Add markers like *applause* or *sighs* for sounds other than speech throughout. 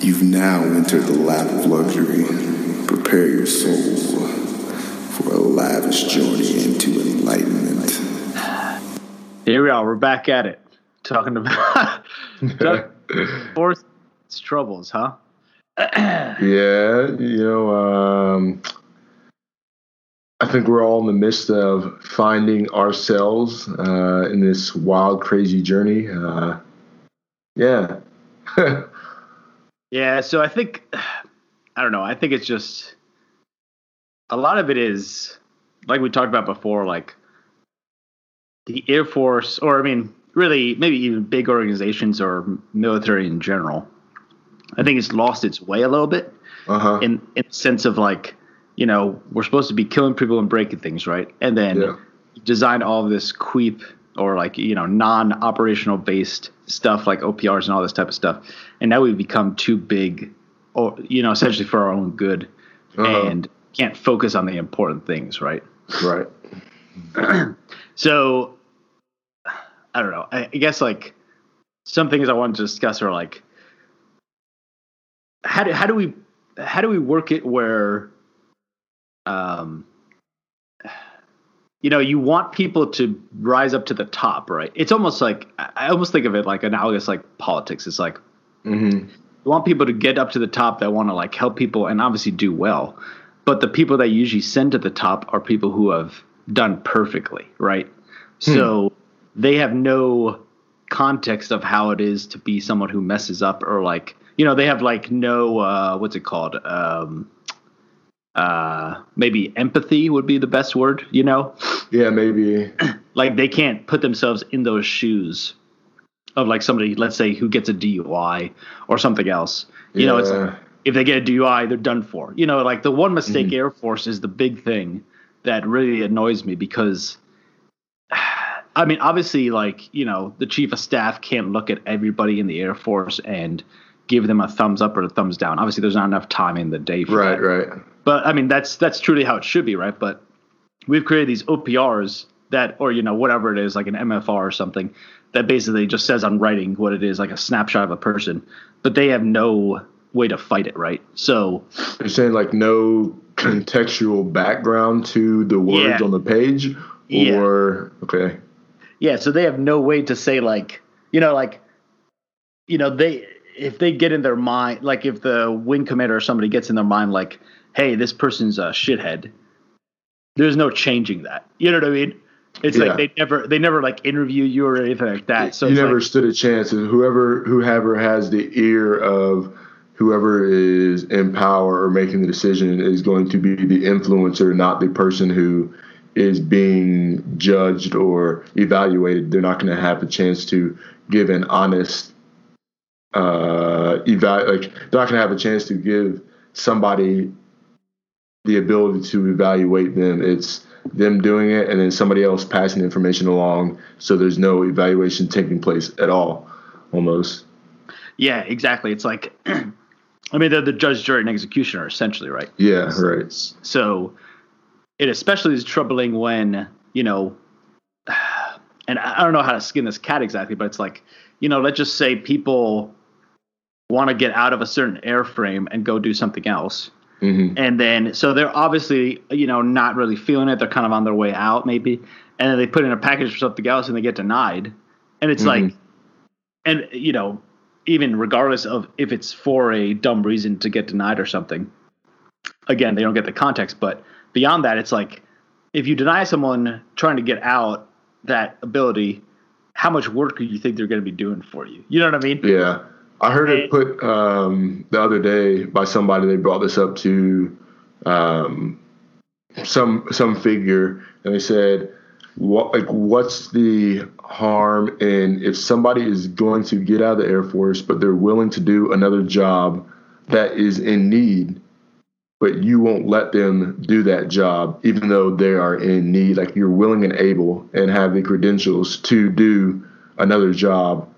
You've now entered the lap of luxury. Prepare your soul for a lavish journey into enlightenment. Here we are. We're back at it. Talking about *laughs* fourth troubles, huh? yeah, you know, um, I think we're all in the midst of finding ourselves uh, in this wild, crazy journey. Uh, yeah. *laughs* yeah, so I think, *sighs* I don't know, I think it's just a lot of it is, like we talked about before, like the Air Force, or I mean, really, maybe even big organizations or military in general I think it's lost its way a little bit uh-huh. in in the sense of like, you know, we're supposed to be killing people and breaking things, right? And then yeah. design all of this queep or like you know non-operational based stuff like OPRs and all this type of stuff, and now we've become too big, or you know, essentially for our own good, uh-huh. and can't focus on the important things, right? Right. *clears throat* so, I don't know. I, I guess like some things I wanted to discuss are like how do how do we how do we work it where um you know you want people to rise up to the top right? It's almost like i almost think of it like analogous like politics. It's like mm-hmm. you want people to get up to the top that want to like help people and obviously do well. But the people that you usually send to the top are people who have done perfectly right? Hmm. so they have no context of how it is to be someone who messes up or like you know they have like no uh, what's it called? Um, uh, maybe empathy would be the best word you know yeah maybe *clears throat* like they can't put themselves in those shoes of like somebody let's say who gets a DUI or something else you yeah. know it's like, if they get a DUI they're done for you know like the one mistake mm-hmm. Air Force is the big thing that really annoys me because *sighs* I mean, obviously, like you know, the chief of staff can't look at everybody in the Air Force and give them a thumbs up or a thumbs down. Obviously, there's not enough time in the day for right, that. Right, But I mean, that's that's truly how it should be, right? But we've created these OPRs that, or you know, whatever it is, like an MFR or something, that basically just says on writing what it is, like a snapshot of a person, but they have no way to fight it, right? So you're saying like no contextual background to the words yeah. on the page, or yeah. okay, yeah. So they have no way to say like, you know, like, you know, they if they get in their mind, like if the wing commander or somebody gets in their mind, like, hey, this person's a shithead, there's no changing that. You know what I mean? It's yeah. like they never they never like interview you or anything like that. So you never like, stood a chance, and whoever whoever has the ear of whoever is in power or making the decision is going to be the influencer, not the person who is being judged or evaluated. They're not going to have a chance to give an honest uh, eval- like they're not going to have a chance to give somebody the ability to evaluate them. It's them doing it and then somebody else passing information along, so there's no evaluation taking place at all, almost. Yeah, exactly. It's like, *clears throat* I mean, they're the judge, jury, and executioner, essentially, right? Yeah, right. So it especially is troubling when you know, *sighs* and I don't know how to skin this cat exactly, but it's like, you know, let's just say people want to get out of a certain airframe and go do something else. Mm-hmm. And then, so they're obviously, you know, not really feeling it. They're kind of on their way out, maybe. And then they put in a package for something else and they get denied. And it's mm-hmm. like, and, you know, even regardless of if it's for a dumb reason to get denied or something, again, they don't get the context. But beyond that, it's like, if you deny someone trying to get out that ability, how much work do you think they're going to be doing for you? You know what I mean? Yeah. I heard it put um, the other day by somebody. They brought this up to um, some some figure, and they said, "What like what's the harm in if somebody is going to get out of the Air Force, but they're willing to do another job that is in need, but you won't let them do that job, even though they are in need. Like you're willing and able and have the credentials to do another job."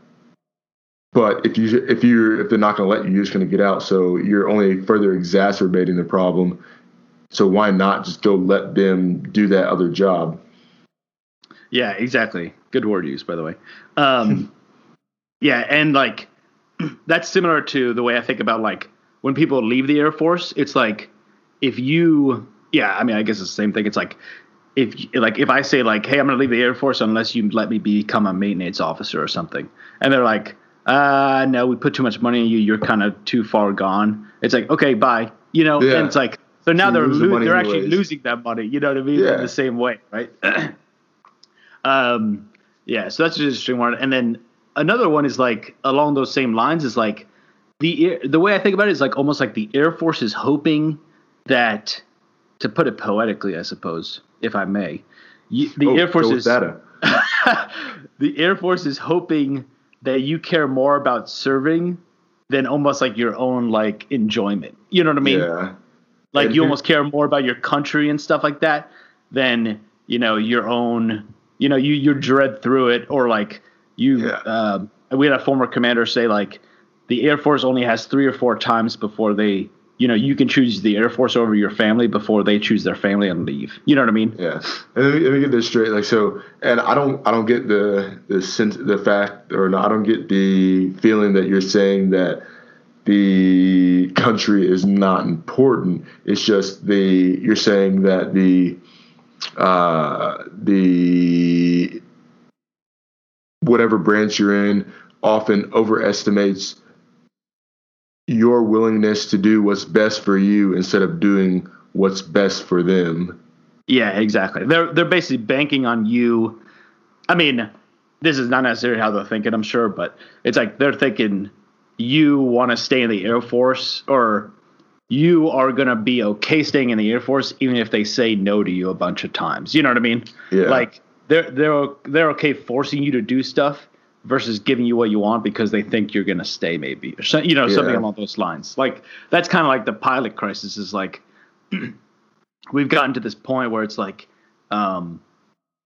But if you if you're if they're not going to let you, you're just going to get out. So you're only further exacerbating the problem. So why not just go let them do that other job? Yeah, exactly. Good word use, by the way. Um, *laughs* yeah, and like *clears throat* that's similar to the way I think about like when people leave the Air Force. It's like if you, yeah, I mean, I guess it's the same thing. It's like if like if I say like, hey, I'm gonna leave the Air Force unless you let me become a maintenance officer or something, and they're like, uh, no, we put too much money in you. You're kind of too far gone. It's like, okay, bye. You know, Yeah. and it's like so now you they're lose the they're actually losing that money. You know what I mean? Yeah. In the same way, right? *clears throat* um, yeah. So that's an interesting one. And then another one is like along those same lines is like the Air- the way I think about it is like almost like the Air Force is hoping that, to put it poetically, I suppose, if I may, you, the Oh, Air Force is *laughs* the Air Force is hoping that you care more about serving than almost like your own like enjoyment. You know what I mean? yeah. Like you almost care more about your country and stuff like that than you know your own. You know, you you dread through it, or like you. Yeah. Um, we had a former commander say like the Air Force only has three or four times before they. You know, you can choose the Air Force over your family before they choose their family and leave. You know what I mean? Yeah, and let me, let me get this straight. Like so, and I don't, I don't get the the sense, the fact, or no, I don't get the feeling that you're saying that the country is not important. It's just the you're saying that the uh, the whatever branch you're in often overestimates your willingness to do what's best for you instead of doing what's best for them. Yeah, exactly. They're they're basically banking on you. I mean, this is not necessarily how they're thinking, I'm sure, but it's like they're thinking you want to stay in the Air Force or you are going to be okay staying in the Air Force even if they say no to you a bunch of times. You know what I mean? Yeah. Like they're they're they're okay forcing you to do stuff versus giving you what you want because they think you're going to stay maybe or so, you know something along those lines. Like that's kind of like the pilot crisis is like *clears throat* we've gotten to this point where it's like um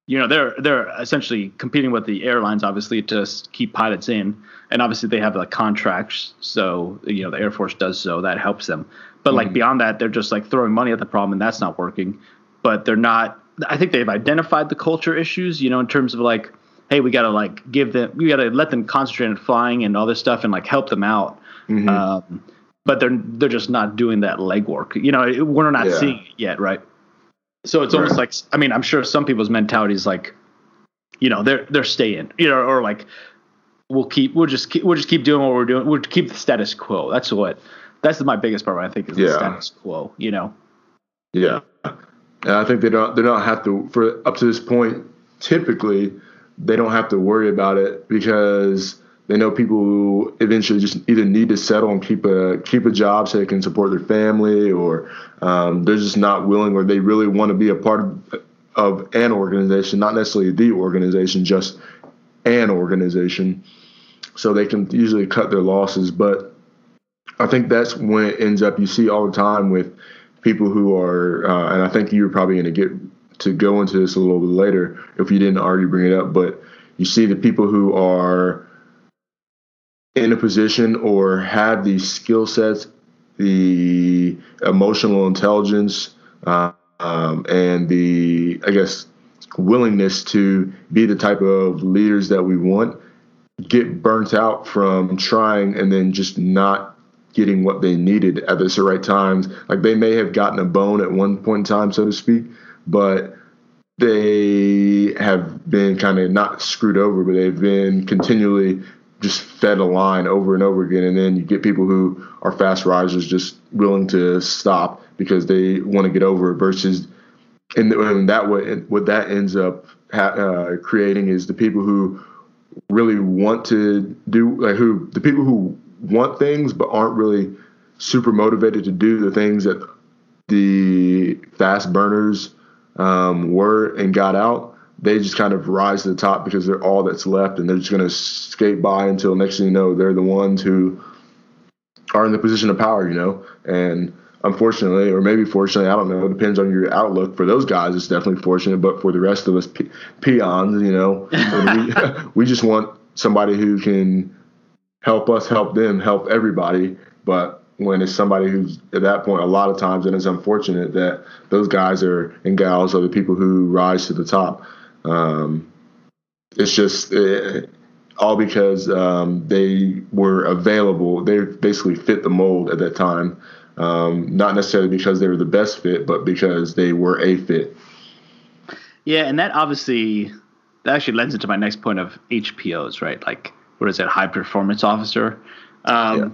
you know they're they're essentially competing with the airlines obviously to keep pilots in. And obviously they have like contracts so you know the air force does so that helps them. But like beyond that they're just like throwing money at the problem and that's not working. But they're not i think they've identified the culture issues you know in terms of like hey we gotta like give them we gotta let them concentrate on flying and all this stuff and like help them out um, but they're they're just not doing that legwork you know we're not Yeah. seeing it yet right so it's almost like I mean I'm sure some people's mentality is like, you know, they're they're staying, you know, or like we'll keep we'll just keep we'll just keep doing what we're doing. We'll keep the status quo. That's what that's my biggest problem. I think is the status quo. You know. Yeah, and I think they don't they don't have to for up to this point. Typically, they don't have to worry about it because they know people who eventually just either need to settle and keep a keep a job so they can support their family, or um, they're just not willing, or they really want to be a part of, of an organization, not necessarily the organization, just an organization. So they can usually cut their losses, but I think that's when it ends up. You see all the time with people who are, uh, and I think you're probably going to get to go into this a little bit later if you didn't already bring it up, but you see the people who are in a position or have the skill sets, the emotional intelligence, uh, um, and the, I guess, willingness to be the type of leaders that we want get burnt out from trying and then just not getting what they needed at the right times. Like they may have gotten a bone at one point in time, so to speak, but they have been kind of not screwed over, but they've been continually just fed a line over and over again. And then you get people who are fast risers just willing to stop because they want to get over it versus and, and that way what that ends up ha- uh, creating is the people who really want to do like who the people who want things but aren't really super motivated to do the things that the fast burners um, were and got out they just kind of rise to the top because they're all that's left and they're just going to skate by until next thing you know they're the ones who are in the position of power you know? And unfortunately or maybe fortunately i don't know it depends on your outlook. For those guys it's definitely fortunate but for the rest of us pe- peons you know *laughs* we, *laughs* we just want somebody who can help us help them help everybody but when it's somebody who's at that point a lot of times and it's unfortunate that those guys are and gals are the people who rise to the top um, it's just uh, all because um, they were available. They basically fit the mold at that time. Um, not necessarily because they were the best fit, but because they were a fit. Yeah, and that obviously that actually lends into my next point of HPOs, right? Like, what is it, high performance officer? Um, yeah.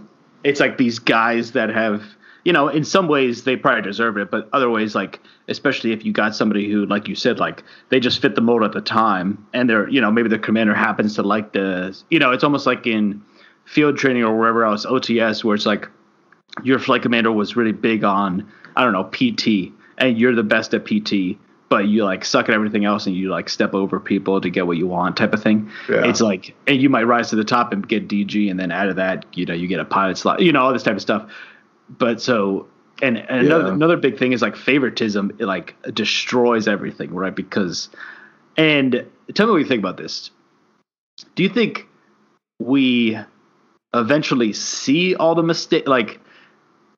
It's like these guys that have, you know, in some ways they probably deserve it, but other ways, like, especially if you got somebody who, like you said, like they just fit the mold at the time, and they're, you know, maybe the commander happens to like the, you know, it's almost like in field training or wherever else, OTS, where it's like your flight commander was really big on, I don't know, PT, and you're the best at PT but you like suck at everything else and you like step over people to get what you want type of thing. Yeah. It's like and you might rise to the top and get DG and then out of that, you know, you get a pilot slot, you know, all this type of stuff. But so and, and yeah. another another big thing is like favoritism it like destroys everything, right? Because and tell me what you think about this. Do you think we eventually see all the mistake like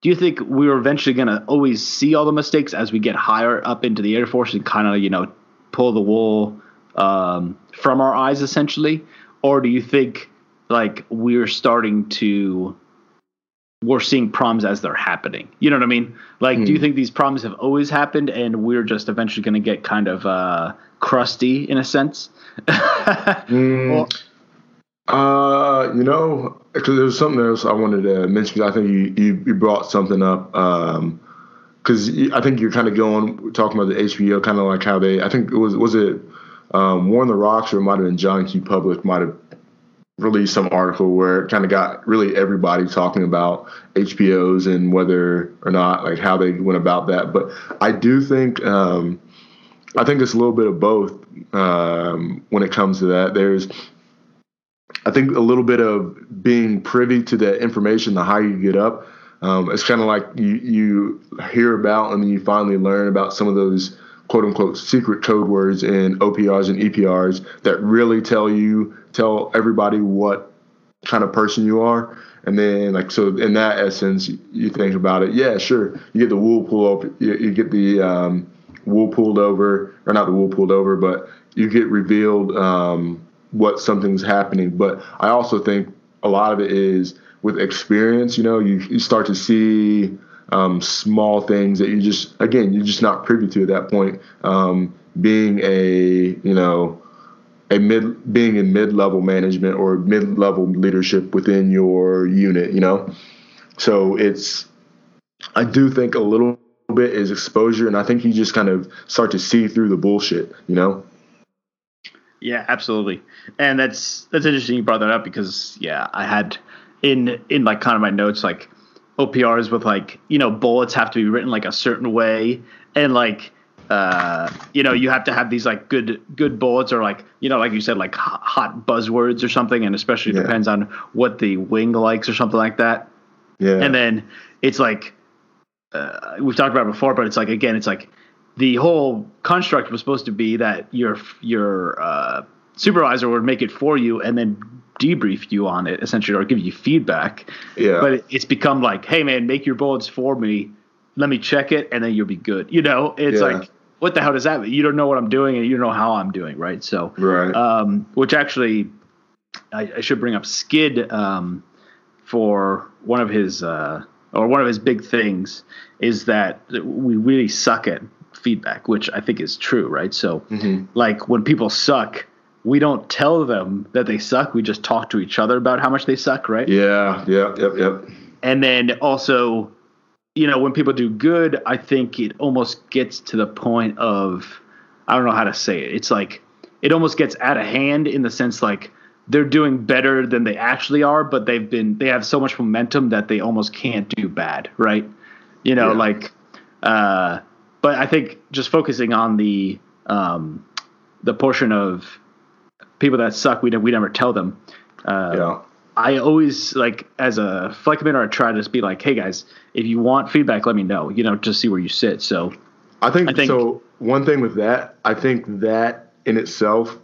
do you think we're eventually going to always see all the mistakes as we get higher up into the Air Force and kind of, you know, pull the wool um, from our eyes essentially? Or do you think like we're starting to we're seeing problems as they're happening. You know what I mean? Like, mm. do you hmm. think these problems have always happened and we're just eventually going to get kind of uh, crusty in a sense? *laughs* mm. Uh, you know, because there was something else I wanted to mention. I think you, you, you brought something up. Um, because I think you're kind of going talking about the HPO, kind of like how they. I think it was was it um, War on the Rocks or it might have been John Q. Public might have released some article where it kind of got really everybody talking about HPOs and whether or not like how they went about that. But I do think um, I think it's a little bit of both um, when it comes to that. There's I think a little bit of being privy to that information, the higher you get up, um, it's kind of like you, you hear about and then you finally learn about some of those quote unquote secret code words in OPRs and EPRs that really tell you, tell everybody what kind of person you are. And then, like, so in that essence, you think about it. Yeah, sure. You get the wool pulled up, you, you get the um, wool pulled over, or not the wool pulled over, but you get revealed um, what something's happening. But I also think a lot of it is with experience. You know, you, you start to see um, small things that you just again you're just not privy to at that point. Um, being a you know a mid being in mid level management or mid level leadership within your unit. You know, so it's I do think a little bit is exposure, and I think you just kind of start to see through the bullshit. You know. Yeah, absolutely. And that's that's interesting you brought that up because yeah, I had in in like kind of my notes like OPRs with like, you know, bullets have to be written like a certain way and like uh, you know, you have to have these like good good bullets or like you know, like you said, like hot, buzzwords or something, and especially yeah. depends on what the wing likes or something like that. Yeah. And then it's like uh, we've talked about before, but it's like again, it's like the whole construct was supposed to be that your your uh, supervisor would make it for you and then debrief you on it essentially or give you feedback. Yeah. But it's become like, hey man, make your bullets for me. Let me check it and then you'll be good. You know, it's yeah. like what the hell does that mean? You don't know what I'm doing and you don't know how I'm doing, right? So right. Um, which actually I, I, should bring up Skid um, for one of his uh, or one of his big things is that we really suck at feedback, which I think is true, right? So, mm-hmm. like when people suck, we don't tell them that they suck. We just talk to each other about how much they suck, right? Yeah, yeah, yep, yep. And then also, you know, when people do good, I think it almost gets to the point of I don't know how to say it. It's like it almost gets out of hand in the sense like they're doing better than they actually are, but they've been they have so much momentum that they almost can't do bad, right? You know, yeah. like uh but I think just focusing on the um, the portion of people that suck, we we never tell them. Uh, yeah. I always like as a flight commander, I try to just be like, hey guys, if you want feedback, let me know. You know, just see where you sit. So I think, I think so. One thing with that, I think that in itself,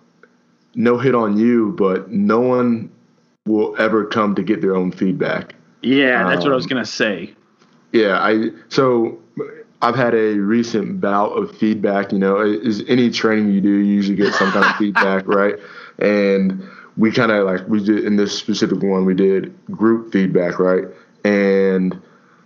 no hit on you, but no one will ever come to get their own feedback. Yeah, that's um, what I was um, gonna say. Yeah, I so I've had a recent bout of feedback. You know, is any training you do, you usually get some kind of *laughs* feedback, right? And we kind of like we did in this specific one we did group feedback, right? And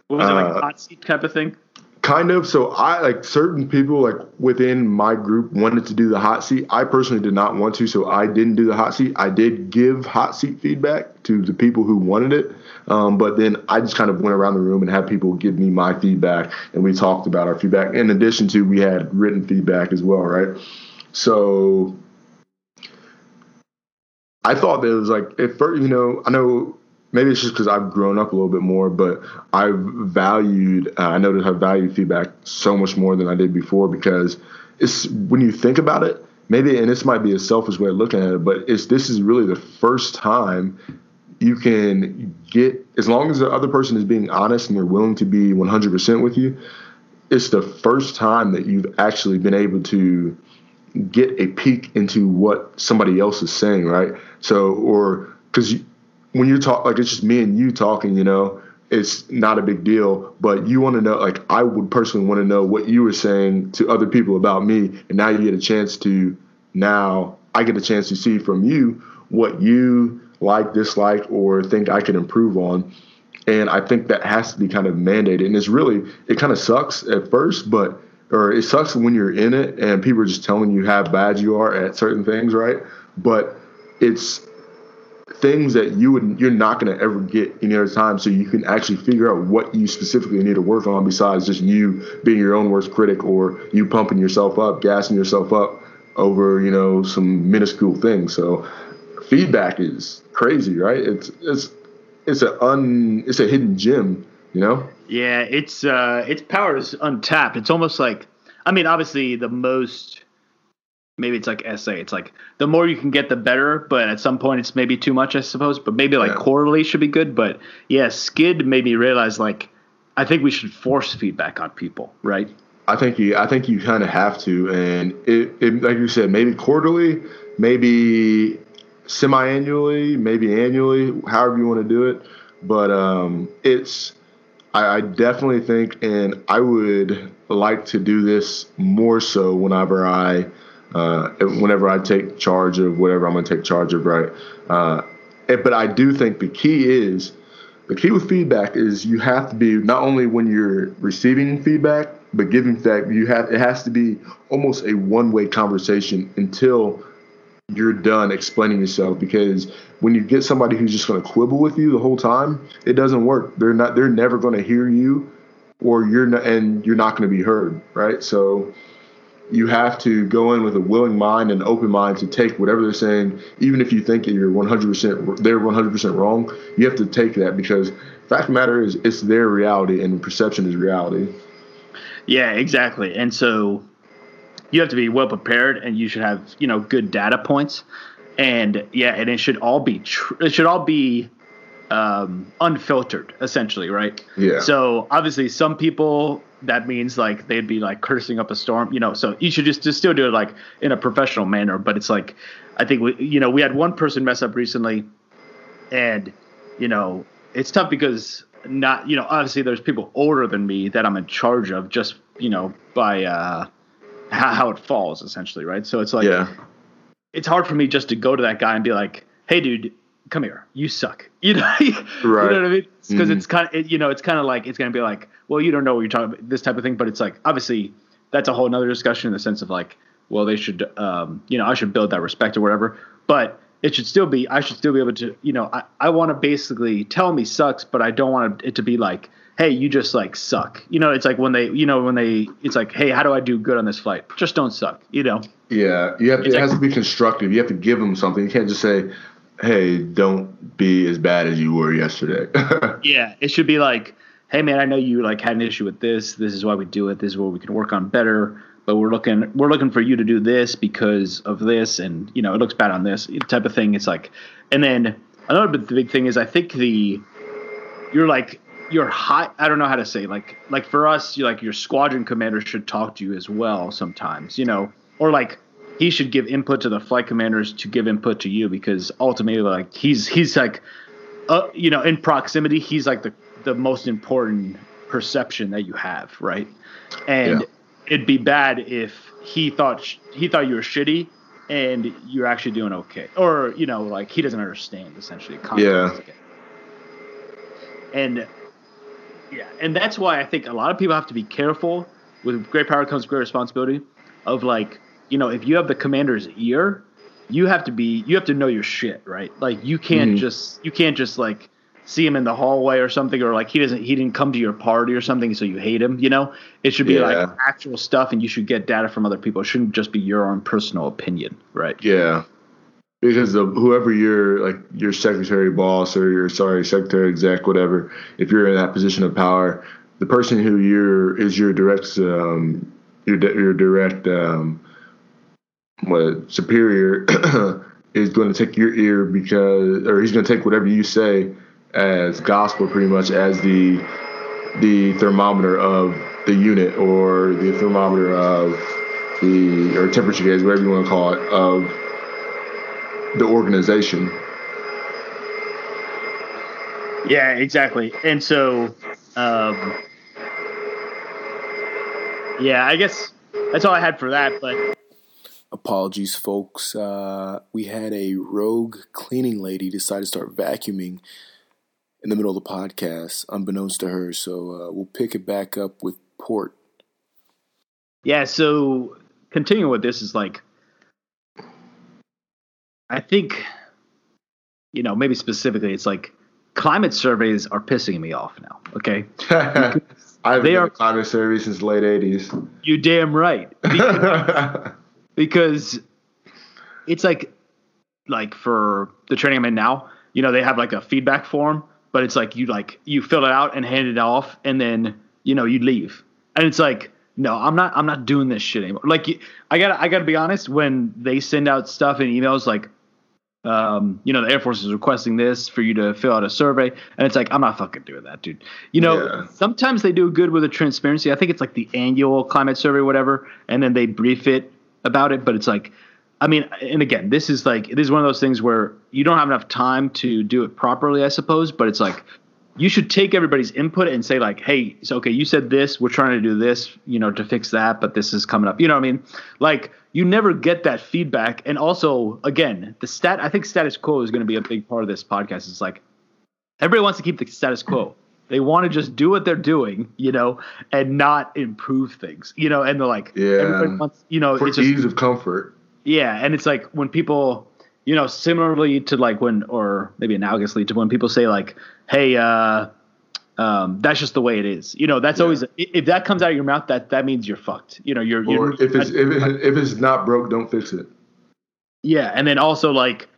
what was uh, it like uh, hot seat type of thing? Kind of. So I like certain people like within my group wanted to do the hot seat. I personally did not want to, so I didn't do the hot seat. I did give hot seat feedback to the people who wanted it, um, but then I just kind of went around the room and had people give me my feedback, and we talked about our feedback. In addition to we had written feedback as well, right? So I thought that it was like first, you know, I know maybe it's just because I've grown up a little bit more, but I've valued, uh, I noticed I value feedback so much more than I did before because it's when you think about it, maybe, and this might be a selfish way of looking at it, but it's this is really the first time you can get, as long as the other person is being honest and they're willing to be 100% with you, it's the first time that you've actually been able to get a peek into what somebody else is saying, right? So, or because when you talk like it's just me and you talking, you know, it's not a big deal. But you want to know, like I would personally want to know what you were saying to other people about me, and now you get a chance to now I get a chance to see from you what you like, dislike, or think I can improve on. And I think that has to be kind of mandated. And it's really, it kind of sucks at first, but, or it sucks when you're in it and people are just telling you how bad you are at certain things, right? But it's things that you would you're not going to ever get any other time so you can actually figure out what you specifically need to work on besides just you being your own worst critic or you pumping yourself up gassing yourself up over you know some minuscule things. So feedback is crazy right? It's it's it's a un it's a hidden gem you know? Yeah it's uh its power is untapped. It's almost like i mean obviously the most maybe it's like SA. It's like the more you can get, the better. But at some point, it's maybe too much, I suppose. But maybe like yeah. quarterly should be good. But yeah, Skid made me realize like I think we should force feedback on people, right? I think you I think you kind of have to, and it, it like you said, maybe quarterly, maybe semi-annually, maybe annually, however you want to do it. But um, it's I, I definitely think, and I would like to do this more so whenever I uh, whenever I take charge of whatever I'm going to take charge of, right? Uh, but I do think the key is the key with feedback is you have to be not only when you're receiving feedback, but giving feedback. You have it has to be almost a one way conversation until you're done explaining yourself. Because when you get somebody who's just going to quibble with you the whole time, it doesn't work. They're not. They're never going to hear you, or you're not, and you're not going to be heard, right? So you have to go in with a willing mind and open mind to take whatever they're saying, even if you think that you're 100% they're 100% wrong. You have to take that because fact of the matter is it's their reality and perception is reality. Yeah, exactly. And so you have to be well prepared and you should have you know good data points. And yeah, and it should all be tr- it should all be um, unfiltered, essentially, right? Yeah. So obviously, some people that means like they'd be like cursing up a storm, you know. So you should just, just still do it like in a professional manner. But it's like, I think we, you know, we had one person mess up recently, and you know, it's tough because not, you know, obviously there's people older than me that I'm in charge of, just you know, by uh, how, *laughs* how it falls essentially, right? So it's like, yeah, it's hard for me just to go to that guy and be like, hey, dude, come here, you suck. *laughs* *laughs* You know, right. you know what I mean? Because mm-hmm. it's kind of, it, you know, it's kind of like it's gonna be like, well, you don't know what you're talking about, this type of thing. But it's like, obviously, that's a whole nother discussion in the sense of like, well, they should, um, you know, I should build that respect or whatever. But it should still be, I should still be able to, you know, I, I want to basically tell me sucks, but I don't want it to be like, hey, you just like suck. You know, it's like when they, you know, when they, it's like, hey, how do I do good on this flight? Just don't suck. You know. Yeah, you have. To, it has to be constructive. You have to give them something. You can't just say, hey, don't be as bad as you were yesterday. *laughs* yeah, it should be like, hey man, I know you like had an issue with this. This is why we do it. This is what we can work on better. But we're looking we're looking for you to do this because of this, and you know it looks bad on this type of thing. It's like, and then another big thing is I think the you're like your high I don't know how to say like like for us you like your squadron commander should talk to you as well sometimes you know or like he should give input to the flight commanders to give input to you because ultimately like he's he's like uh, you know in proximity he's like the the most important perception that you have right and yeah. it'd be bad if he thought he thought you were shitty and you're actually doing okay, or you know, like he doesn't understand essentially. Yeah. And yeah, and that's why I think a lot of people have to be careful. With great power comes great responsibility. Of like, you know, if you have the commander's ear, you have to be, you have to know your shit, right? Like, you can't Mhm. just, you can't just like see him in the hallway or something, or like he doesn't, he didn't come to your party or something, so you hate him. You know, it should be Yeah. like actual stuff, and you should get data from other people. It shouldn't just be your own personal opinion, right? Yeah. Because the, whoever your like your secretary boss or your sorry secretary exec whatever, if you're in that position of power, the person who you're is your direct um, your your direct um, what superior *clears throat* is going to take your ear because or he's going to take whatever you say as gospel pretty much as the the thermometer of the unit or the thermometer of the or temperature gauge whatever you want to call it of the organization Yeah, exactly. And so, um, yeah, I guess that's all I had for that. But Apologies, folks. Uh, we had a rogue cleaning lady decide to start vacuuming in the middle of the podcast, unbeknownst to her. So uh, we'll pick it back up with Port. yeah, so continuing with this is like, I think, you know, maybe specifically, it's like climate surveys are pissing me off now. Okay, *laughs* I've They been are- climate survey since late 80s you damn right. *laughs* because it's like like for the training I'm in now, you know, they have like a feedback form, but it's like you like you fill it out and hand it off, and then you know you leave, and it's like no, I'm not I'm not doing this shit anymore. Like I got I got to be honest, when they send out stuff in emails like. Um, you know, the Air Force is requesting this for you to fill out a survey, and it's like I'm not fucking doing that, dude. You know, Yeah. sometimes they do good with the transparency. I think it's like the annual climate survey, or whatever, and then they brief it about it. But it's like, I mean, and again, this is like this is one of those things where you don't have enough time to do it properly, I suppose. But it's like you should take everybody's input and say like, hey, so okay, you said this, we're trying to do this, you know, to fix that, but this is coming up. You know what I mean? Like you never get that feedback. And also, again, the stat I think status quo is going to be a big part of this podcast. It's like everybody wants to keep the status quo. They want to just do what they're doing, you know, and not improve things, you know. And they're like, Yeah. wants, you know, for it's just ease of comfort yeah, and it's like when people, you know, similarly to like when, or maybe analogously to when people say like, "Hey, uh, um, that's just the way it is." You know, that's Yeah. always if that comes out of your mouth, that that means you're fucked. You know, you're, or you're if it's if, it, if it's not broke don't fix it yeah, and then also like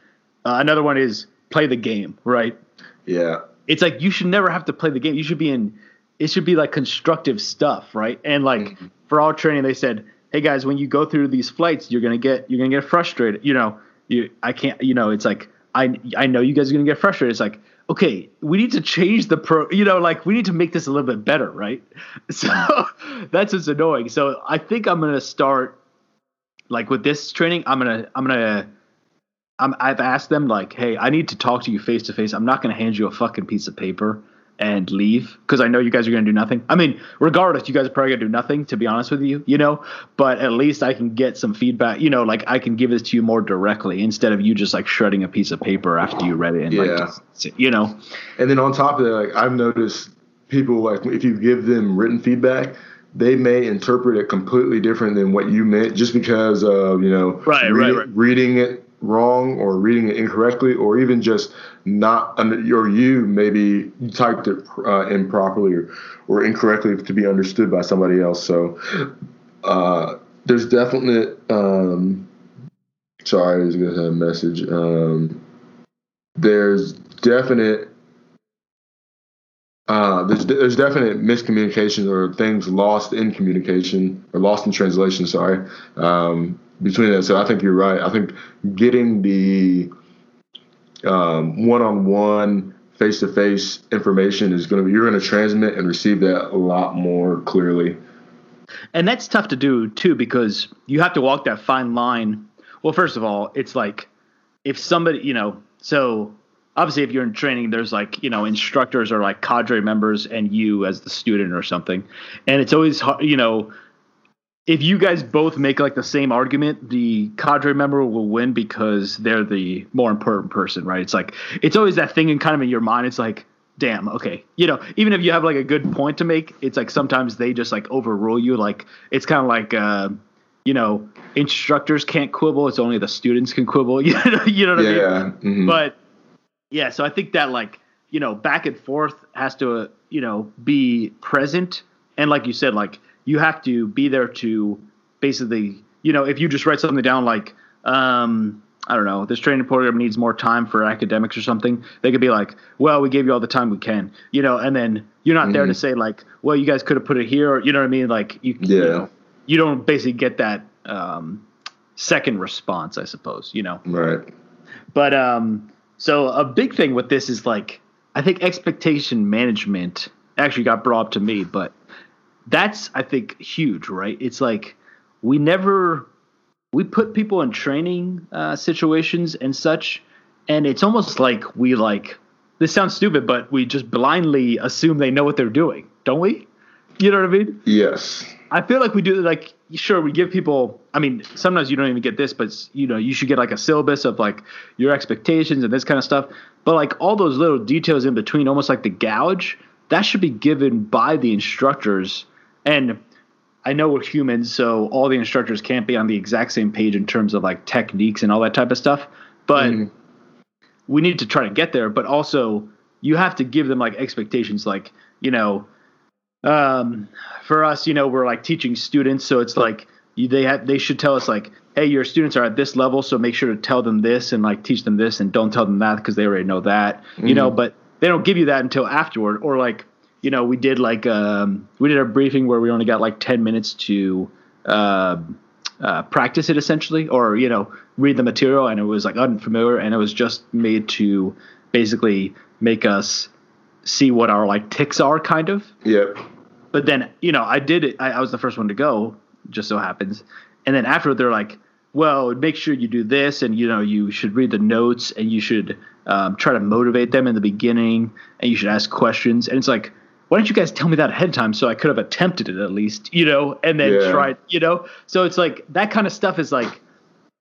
uh, another one is play the game, right? yeah It's like you should never have to play the game. You should be in. It should be like constructive stuff, right? And like Mm-hmm. for all training, they said, "Hey guys, when you go through these flights, you're gonna get you're gonna get frustrated. You know, you I can't. You know, it's like I I know you guys are gonna get frustrated. It's like okay, we need to change the pro. You know, like we need to make this a little bit better, right? *laughs* So that's what's annoying. So I think I'm gonna start like with this training. I'm gonna I'm gonna. I'm, I've asked them like, hey, I need to talk to you face to face. I'm not going to hand you a fucking piece of paper and leave because I know you guys are going to do nothing. I mean, regardless, you guys are probably going to do nothing. To be honest with you, you know. But at least I can get some feedback. You know, like I can give this to you more directly instead of you just like shredding a piece of paper after you read it and Yeah. like, just, you know. And then on top of that, like I've noticed people like if you give them written feedback, they may interpret it completely different than what you meant just because of you know Right, right, right. reading it wrong or reading it incorrectly or even just not under or you maybe typed it uh, improperly or, or incorrectly to be understood by somebody else. So uh, there's definite. Um, sorry, I was gonna have a message. Um, there's definite uh, there's there's definite miscommunication or things lost in communication or lost in translation. Sorry, um, between that. So I think you're right. I think getting the um, one-on-one, face-to-face information is going to be you're going to transmit and receive that a lot more clearly. and that's tough to do too because you have to walk that fine line. Well, first of all, it's like if somebody, you know, so obviously if you're in training, there's like, you know, instructors are like cadre members and you as the student or something. And it's always you know, if you guys both make like the same argument, the cadre member will win because they're the more important person, right? It's like it's always that thing in kind of in your mind. It's like, damn, okay, you know, even if you have like a good point to make, it's like sometimes they just like overrule you. Like it's kind of like, uh, you know, instructors can't quibble; it's only the students can quibble. *laughs* You know, you know what Yeah. I mean? mhm. But yeah, so I think that like you know back and forth has to uh, you know be present, and like you said, like you have to be there to basically you know if you just write something down like um I don't know this training program needs more time for academics or something, they could be like, well, we gave you all the time we can, you know, and then you're not there to say like, well, you guys could have put it here, or you know what I mean, like you you, Yeah. know, you don't basically get that um second response, I suppose, you know. right. But um, so a big thing with this is like I think expectation management actually got brought up to me, but that's I think huge, right? It's like we never we put people in training uh, situations and such, and it's almost like we like this sounds stupid, but we just blindly assume they know what they're doing, don't we? You know what I mean? Yes. I feel like we do like sure we give people I mean sometimes you don't even get this but you know you should get like a syllabus of like your expectations and this kind of stuff but like all those little details in between almost like the gouge that should be given by the instructors and I know we're humans so all the instructors can't be on the exact same page in terms of like techniques and all that type of stuff but Mhm. we need to try to get there but also you have to give them like expectations like you know um, for us, you know, we're like teaching students, so it's like you, they have they should tell us like, hey, your students are at this level, so make sure to tell them this and like teach them this, and don't tell them that because they already know that, you know. But they don't give you that until afterward, or like, you know, we did like um, we did a briefing where we only got like ten minutes to uh, uh, practice it essentially, or you know, read the material, and it was like unfamiliar, and it was just made to basically make us see what our like ticks are, kind of. Yep. but then you know i did it I, I was the first one to go just so happens. And then after they're like well make sure you do this and you know you should read the notes and you should um, try to motivate them in the beginning and you should ask questions. And it's like why don't you guys tell me that ahead of time so i could have attempted it at least you know and then Yeah. tried you know so it's like that kind of stuff is like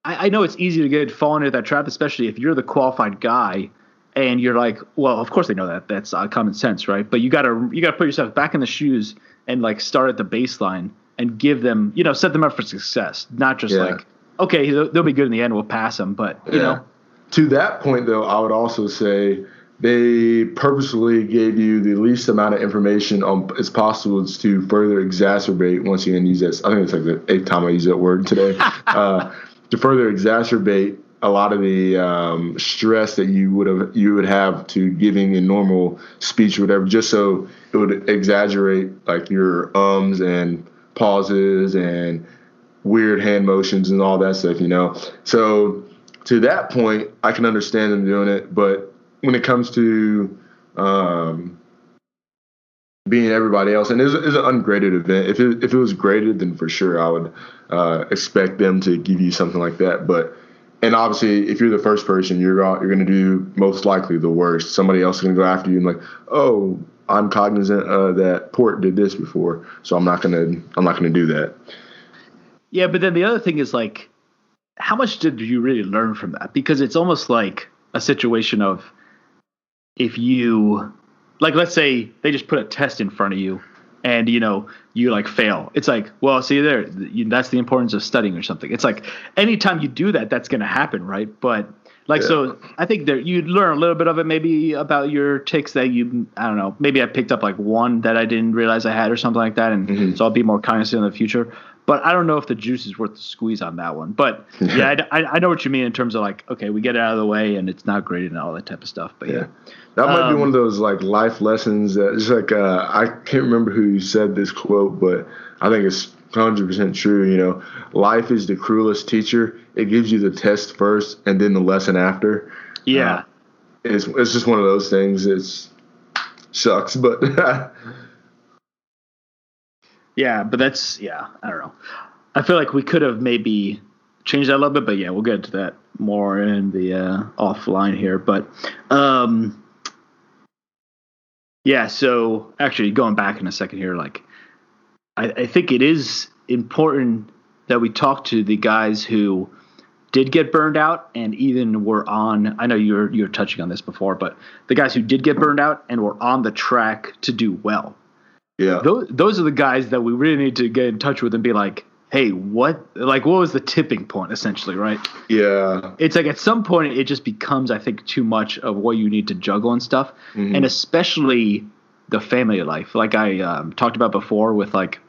I, I know it's easy to get fall into that trap especially if you're the qualified guy and you're like, well, of course they know that. That's uh, common sense, right? But you gotta you gotta put yourself back in the shoes and like start at the baseline and give them, you know, set them up for success, not just Yeah. like, okay, they'll, they'll be good in the end, we'll pass them, but you Yeah. know, To that point, though, I would also say they purposely gave you the least amount of information on, as possible to further exacerbate. Once again, use that. I think it's like the eighth time I use that word today. *laughs* uh, to further exacerbate a lot of the um, stress that you would have you would have to giving a normal speech or whatever, just so it would exaggerate like your ums and pauses and weird hand motions and all that stuff, you know. So to that point, I can understand them doing it, but when it comes to um, being everybody else, and it's, it's an ungraded event. If it, if it was graded, then for sure I would uh, expect them to give you something like that. But and obviously, if you're the first person, you're you're going to do most likely the worst. Somebody else is going to go after you and like, oh, I'm cognizant uh, that Port did this before, so I'm not going to I'm not going to do that. Yeah, but then the other thing is like, how much did you really learn from that? Because it's almost like a situation of if you, like, let's say they just put a test in front of you and, you know, you like fail. It's like, well, see there, you, that's the importance of studying or something. It's like anytime you do that, that's going to happen, right? But like, so I think that you learn a little bit of it maybe about your ticks that you, I don't know, maybe I picked up like one that I didn't realize I had or something like that. And mm-hmm. so I'll be more cognizant in the future. But I don't know if the juice is worth the squeeze on that one. But yeah, I, I, know what you mean in terms of like, okay, we get it out of the way and it's not graded and all that type of stuff. But yeah. Yeah. That might be Um, one of those like life lessons that it's like uh, I can't remember who said this quote, but I think it's hundred percent true. You know, life is the cruelest teacher. It gives you the test first and then the lesson after. Yeah. Uh, it's it's just one of those things. It's sucks, but *laughs* Yeah, but that's yeah, I don't know. I feel like we could have maybe changed that a little bit, but yeah, we'll get to that more in the uh, offline here. But um, yeah, so actually going back in a second here, like I, I think it is important that we talk to the guys who did get burned out and even were on I know you're you're touching on this before, but the guys who did get burned out and were on the track to do well. Yeah. Those those are the guys that we really need to get in touch with and be like, "Hey, what like what was the tipping point essentially, right?" Yeah. It's like at some point it just becomes I think too much of what you need to juggle and stuff. And especially the family life. Like I um, talked about before with like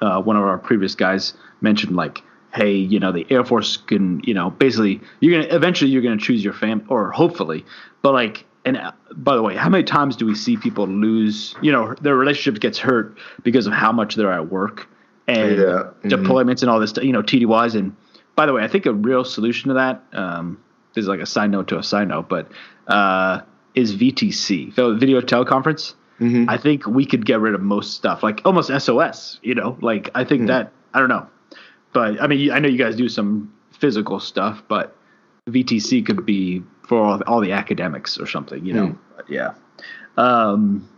uh, one of our previous guys mentioned like hey you know the air force can you know basically you're gonna eventually you're gonna choose your fam or hopefully but like and uh, by the way how many times do we see people lose you know their relationship gets hurt because of how much they're at work and Yeah. Mhm. deployments and all this stuff you know tdys and by the way i think a real solution to that um this is like a side note to a side note but uh is vtc video teleconference I think we could get rid of most stuff, like almost SOS. You know, like I think that I don't know, but I mean, I know you guys do some physical stuff, but VTC could be for all, all the academics or something. You know, but yeah, um,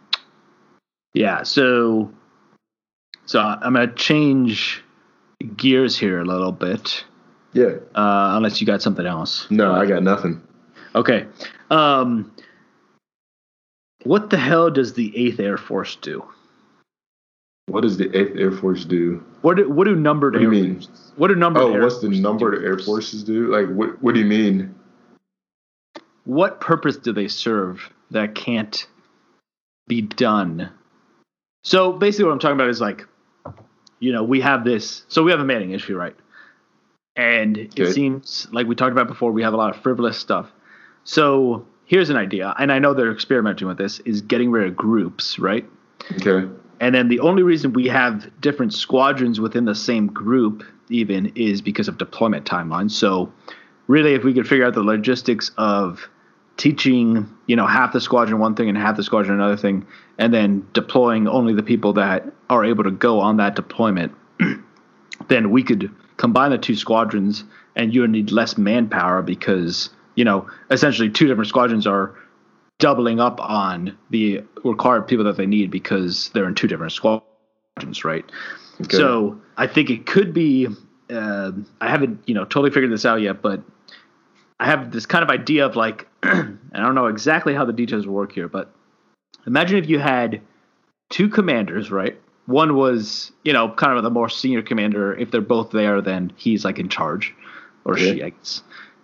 yeah. So, so I'm gonna change gears here a little bit, Yeah. uh, unless you got something else. No, I got nothing. Okay. Um, what the hell does the Eighth Air Force do? What does the Eighth Air Force do? What do, what do numbered What do air you mean? Forces- What do numbered Oh, air what's the forces number Air? Forces do? Like, what? What do you mean? What purpose do they serve that can't be done? So basically, what I'm talking about is like, you know, we have this. So we have a manning issue, right? And it seems like we talked about before, we have a lot of frivolous stuff. So here's an idea, and I know they're experimenting with this: is getting rid of groups, right? Okay. And then the only reason we have different squadrons within the same group, even, is because of deployment timelines. So, really, if we could figure out the logistics of teaching, you know, half the squadron one thing and half the squadron another thing, and then deploying only the people that are able to go on that deployment, *clears throat* then we could combine the two squadrons and you would need less manpower because, you know, essentially two different squadrons are doubling up on the required people that they need because they're in two different squadrons, right? Okay. So I think it could be. Uh, I haven't, you know, totally figured this out yet, but I have this kind of idea of like, *clears throat* and I don't know exactly how the details work here, but imagine if you had two commanders, right? One was, you know, kind of the more senior commander. If they're both there, then he's like in charge, or Yeah. she, I guess.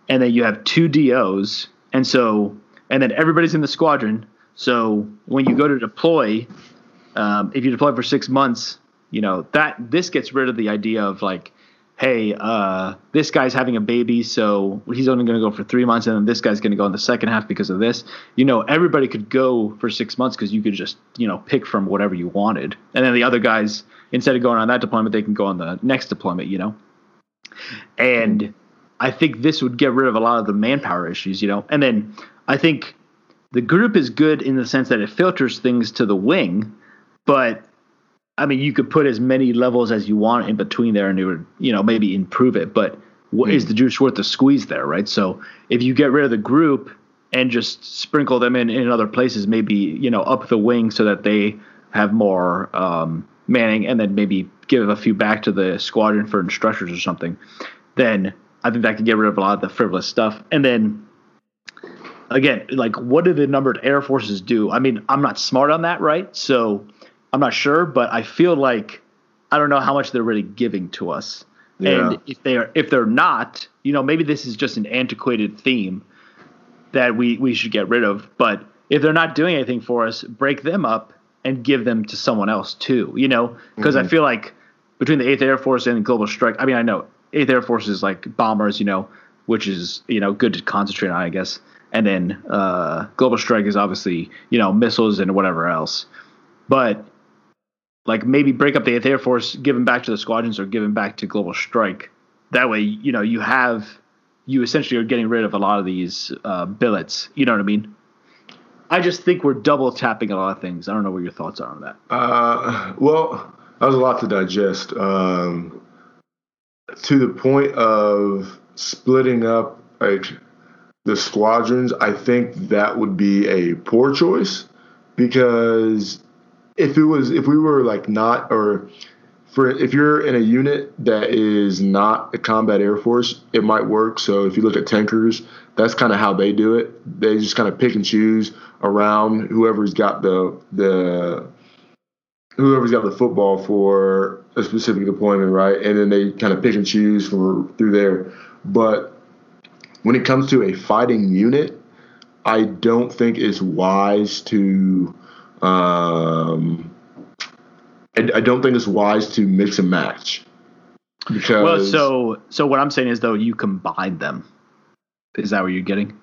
And then you have two DOs, and so, and then everybody's in the squadron. So when you go to deploy, um, if you deploy for six months, you know that this gets rid of the idea of like, hey, uh, this guy's having a baby, so he's only going to go for three months, and then this guy's going to go in the second half because of this. You know, everybody could go for six months because you could just you know pick from whatever you wanted, and then the other guys instead of going on that deployment, they can go on the next deployment. You know, and I think this would get rid of a lot of the manpower issues. You know, and then I think the group is good in the sense that it filters things to the wing, but I mean, you could put as many levels as you want in between there, and it would, you know, maybe improve it. But what is the juice worth the squeeze there, right? So if you get rid of the group and just sprinkle them in in other places, maybe you know up the wing so that they have more um, manning, and then maybe give a few back to the squadron for instructors or something, then I think that could get rid of a lot of the frivolous stuff. And then again, like what do the numbered air forces do? I mean, I'm not smart on that, right? So I'm not sure, but I feel like I don't know how much they're really giving to us. Yeah. And if they are if they're not, you know, maybe this is just an antiquated theme that we we should get rid of, but if they're not doing anything for us, break them up and give them to someone else too, you know? Because I mm-hmm. feel like between the 8th Air Force and Global Strike, I mean, I know 8th Air Force is like bombers, you know, which is, you know, good to concentrate on, I guess. And then uh, Global Strike is obviously, you know, missiles and whatever else. But like maybe break up the 8th Air Force, give them back to the squadrons or give them back to Global Strike. That way, you know, you have, you essentially are getting rid of a lot of these uh, billets. You know what I mean? I just think we're double tapping a lot of things. I don't know what your thoughts are on that. Uh, well, that was a lot to digest. Um, to the point of splitting up like the squadrons, I think that would be a poor choice because if it was if we were like not or for if you're in a unit that is not a combat air force, it might work. So if you look at tankers, that's kind of how they do it. They just kind of pick and choose around whoever's got the the whoever's got the football for a specific deployment, right? And then they kind of pick and choose for through there. But when it comes to a fighting unit, I don't think it's wise to. Um, I, I don't think it's wise to mix and match because. Well, so so what I'm saying is though you combine them. Is that what you're getting?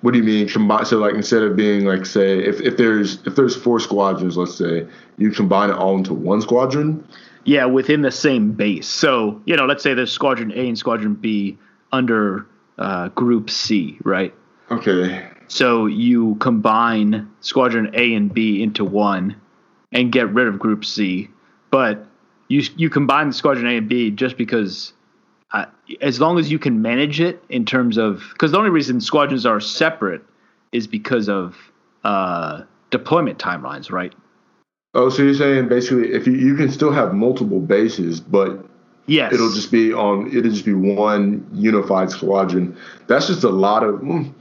What do you mean combine? So like instead of being like say if, if there's if there's four squadrons, let's say you combine it all into one squadron. Yeah, within the same base. So you know, let's say there's Squadron A and Squadron B under uh, Group C, right? Okay. So you combine Squadron A and B into one, and get rid of Group C, but you you combine the Squadron A and B just because. Uh, as long as you can manage it in terms of because the only reason squadrons are separate is because of uh, deployment timelines, right? Oh, so you're saying basically if you, you can still have multiple bases, but Yes, it'll just be on it'll just be one unified squadron. That's just a lot of. mm,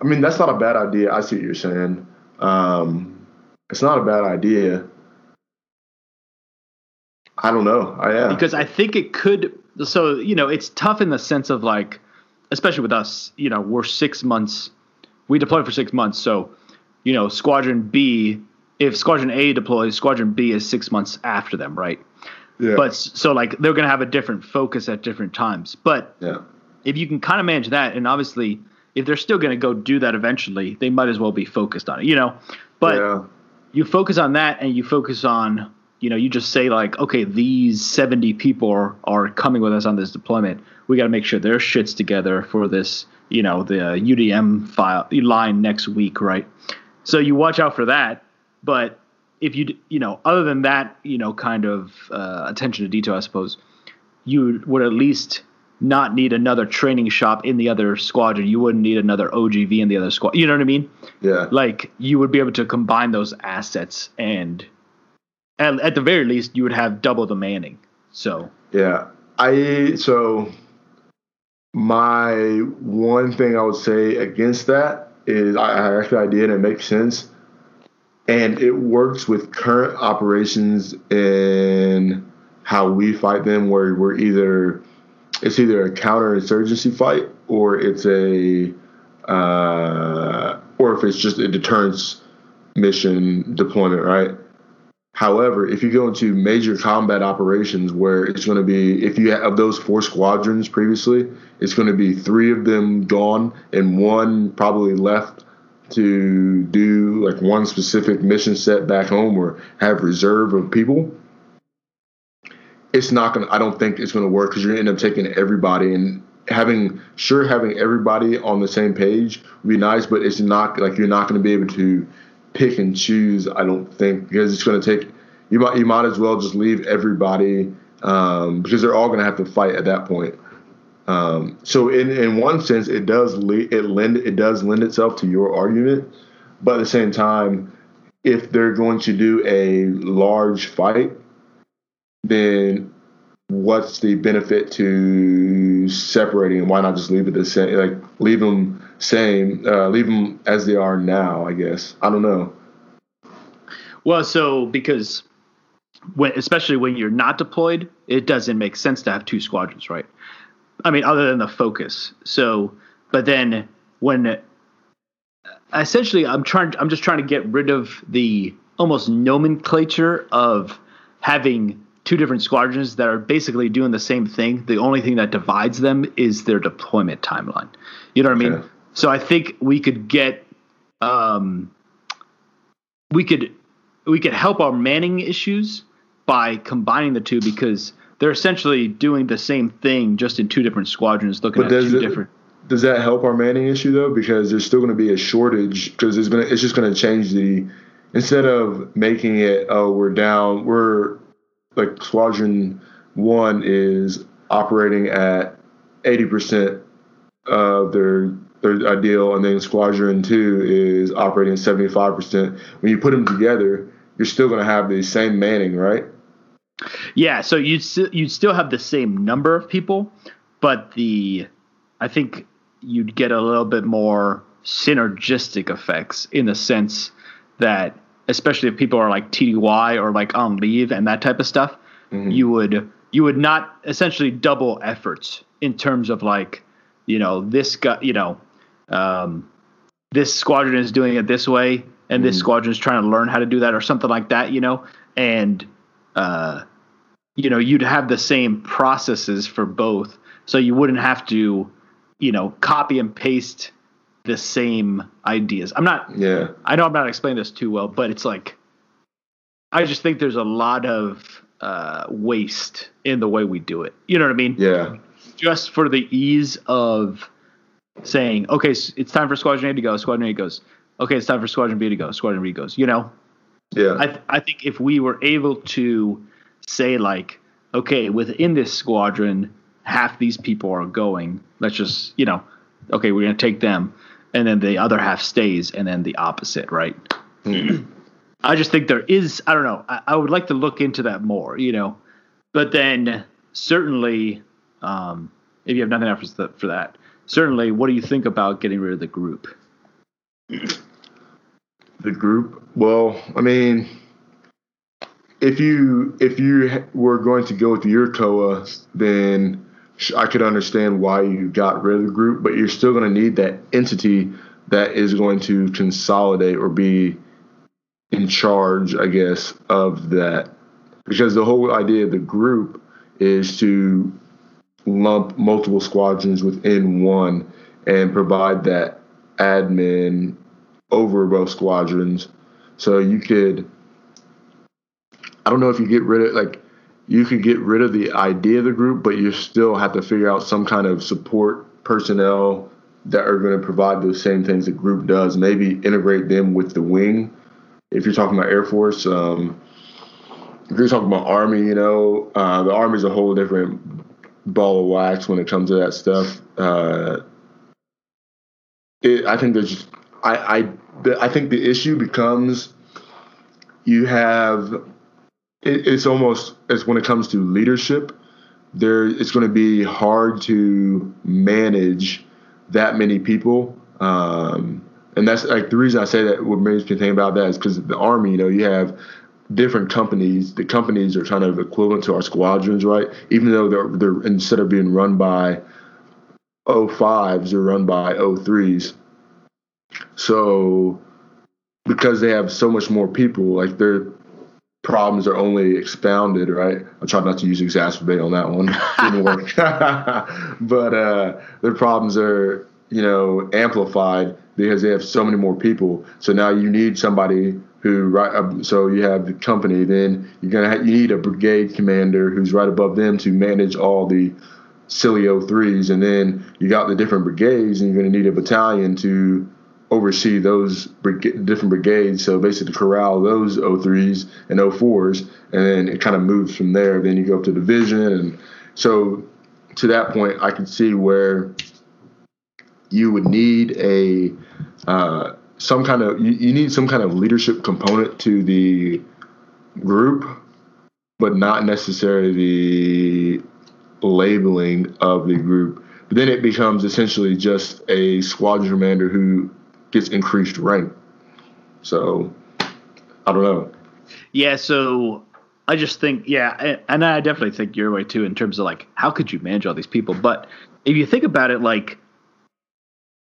I mean, that's not a bad idea. I see what you're saying. Um, it's not a bad idea. I don't know. I yeah. because I think it could. So you know, it's tough in the sense of like, especially with us. You know, we're six months. We deploy for six months, so you know, Squadron B. If Squadron A deploys, Squadron B is six months after them, right? Yeah. But so like they're gonna have a different focus at different times. But yeah. if you can kind of manage that, and obviously if they're still gonna go do that eventually, they might as well be focused on it, you know. But yeah. you focus on that and you focus on you know you just say like okay these 70 people are, are coming with us on this deployment we got to make sure their shit's together for this you know the udm file line next week right so you watch out for that but if you you know other than that you know kind of uh, attention to detail i suppose you would at least not need another training shop in the other squadron you wouldn't need another ogv in the other squad you know what i mean Yeah. like you would be able to combine those assets and at, at the very least you would have double the manning so Yeah. I so my one thing I would say against that is I, I actually I did and it makes sense. And it works with current operations in how we fight them where we're either it's either a counterinsurgency fight or it's a uh, or if it's just a deterrence mission deployment, right? However, if you go into major combat operations where it's going to be, if you have those four squadrons previously, it's going to be three of them gone and one probably left to do like one specific mission set back home or have reserve of people. It's not to, I don't think it's to work because you're to end up taking everybody and having, sure, having everybody on the same page would be nice, but it's not like you're not to be able to pick and choose. I don't think because it's to take you might you might as well just leave everybody um, because they're all to have to fight at that point. Um, so in in one sense, it does le- it lend it does lend itself to your argument, but at the same time, if they're going to do a large fight, then what's the benefit to separating? Why not just leave it the same like leave them same uh, leave them as they are now i guess? I don't know. Well so because when especially when you're not deployed it doesn't make sense to have two squadrons right i mean other than the focus so but then when essentially i'm trying i'm just trying to get rid of the almost nomenclature of having two different squadrons that are basically doing the same thing. The only thing that divides them is their deployment timeline. You know what I mean? So I think we could get, um, we could, we could help our manning issues by combining the two because they're essentially doing the same thing just in two different squadrons, looking But at two it- different. does that help our manning issue though because there's still going to be a shortage because it's going to it's just going to change the instead of making it oh we're down we're like squadron one is operating at 80% of their their ideal and then squadron two is operating at 75% when you put them together you're still going to have the same manning right Yeah, so you'd st- you'd still have the same number of people, but the I think you'd get a little bit more synergistic effects in the sense that especially if people are like TDY or like on leave and that type of stuff, mm-hmm. you would you would not essentially double efforts in terms of like you know this guy you know um, this squadron is doing it this way and mm-hmm. this squadron is trying to learn how to do that or something like that you know and uh, you know you'd have the same processes for both. So you wouldn't have to you know copy and paste the same ideas. I'm not yeah. I know i'm not explaining this too well but it's like i just think there's a lot of uh, waste in the way we do it. You know what i mean? Yeah. Just for the ease of saying okay it's time for squadron a to go squadron a goes. Okay it's time for squadron b to go squadron b goes you know? Yeah. I, th- I think if we were able to say like, okay, within this squadron, half these people are going. Let's just, you know, okay, we're going to take them, and then the other half stays, and then the opposite, right? Mm. I just think there is, I don't know, I, I, would like to look into that more, you know, but then certainly, um, if you have nothing else for, for that, certainly, what do you think about getting rid of the group? The group? Well, I mean, if you if you were going to go with your COA, then I could understand why you got rid of the group, but you're still going to need that entity that is going to consolidate or be in charge, I guess, of that. Because the whole idea of the group is to lump multiple squadrons within one and provide that admin over both squadrons. So you could I don't know if you get rid of like you could get rid of the idea of the group, but you still have to figure out some kind of support personnel that are going to provide those same things the group does. Maybe integrate them with the wing. If you're talking about Air Force, um, if you're talking about Army, you know, uh, the Army is a whole different ball of wax when it comes to that stuff. Uh, it, I think there's, I, I, I think the issue becomes you have it, it's almost as when it comes to leadership, there it's going to be hard to manage that many people. Um, and that's like the reason I say that what makes me think about that is because the army, you know, you have different companies. The companies are kind of equivalent to our squadrons, right? Even though they're they're instead of being run by 05s, they're run by 03s. So because they have so much more people, like they're problems are only expounded, right? I try not to use exacerbate on that one. *laughs* Didn't work. *laughs* but uh, their problems are, you know, amplified because they have so many more people. So now you need somebody who right. So you have the company. Then you're gonna have, you need a brigade commander who's right above them to manage all the silly 03s, and then you got the different brigades, and you're gonna need a battalion to oversee those different brigades. So basically corral those 03s and 04s, and then it kind of moves from there. Then you go up to division, and so to that point, I can see where you would need a uh, some kind of you, you need some kind of leadership component to the group, but not necessarily the labeling of the group. But then it becomes essentially just a squadron commander who gets increased rank. So I don't know. Yeah, so I just think yeah, and I definitely think your way too in terms of like how could you manage all these people? But if you think about it, like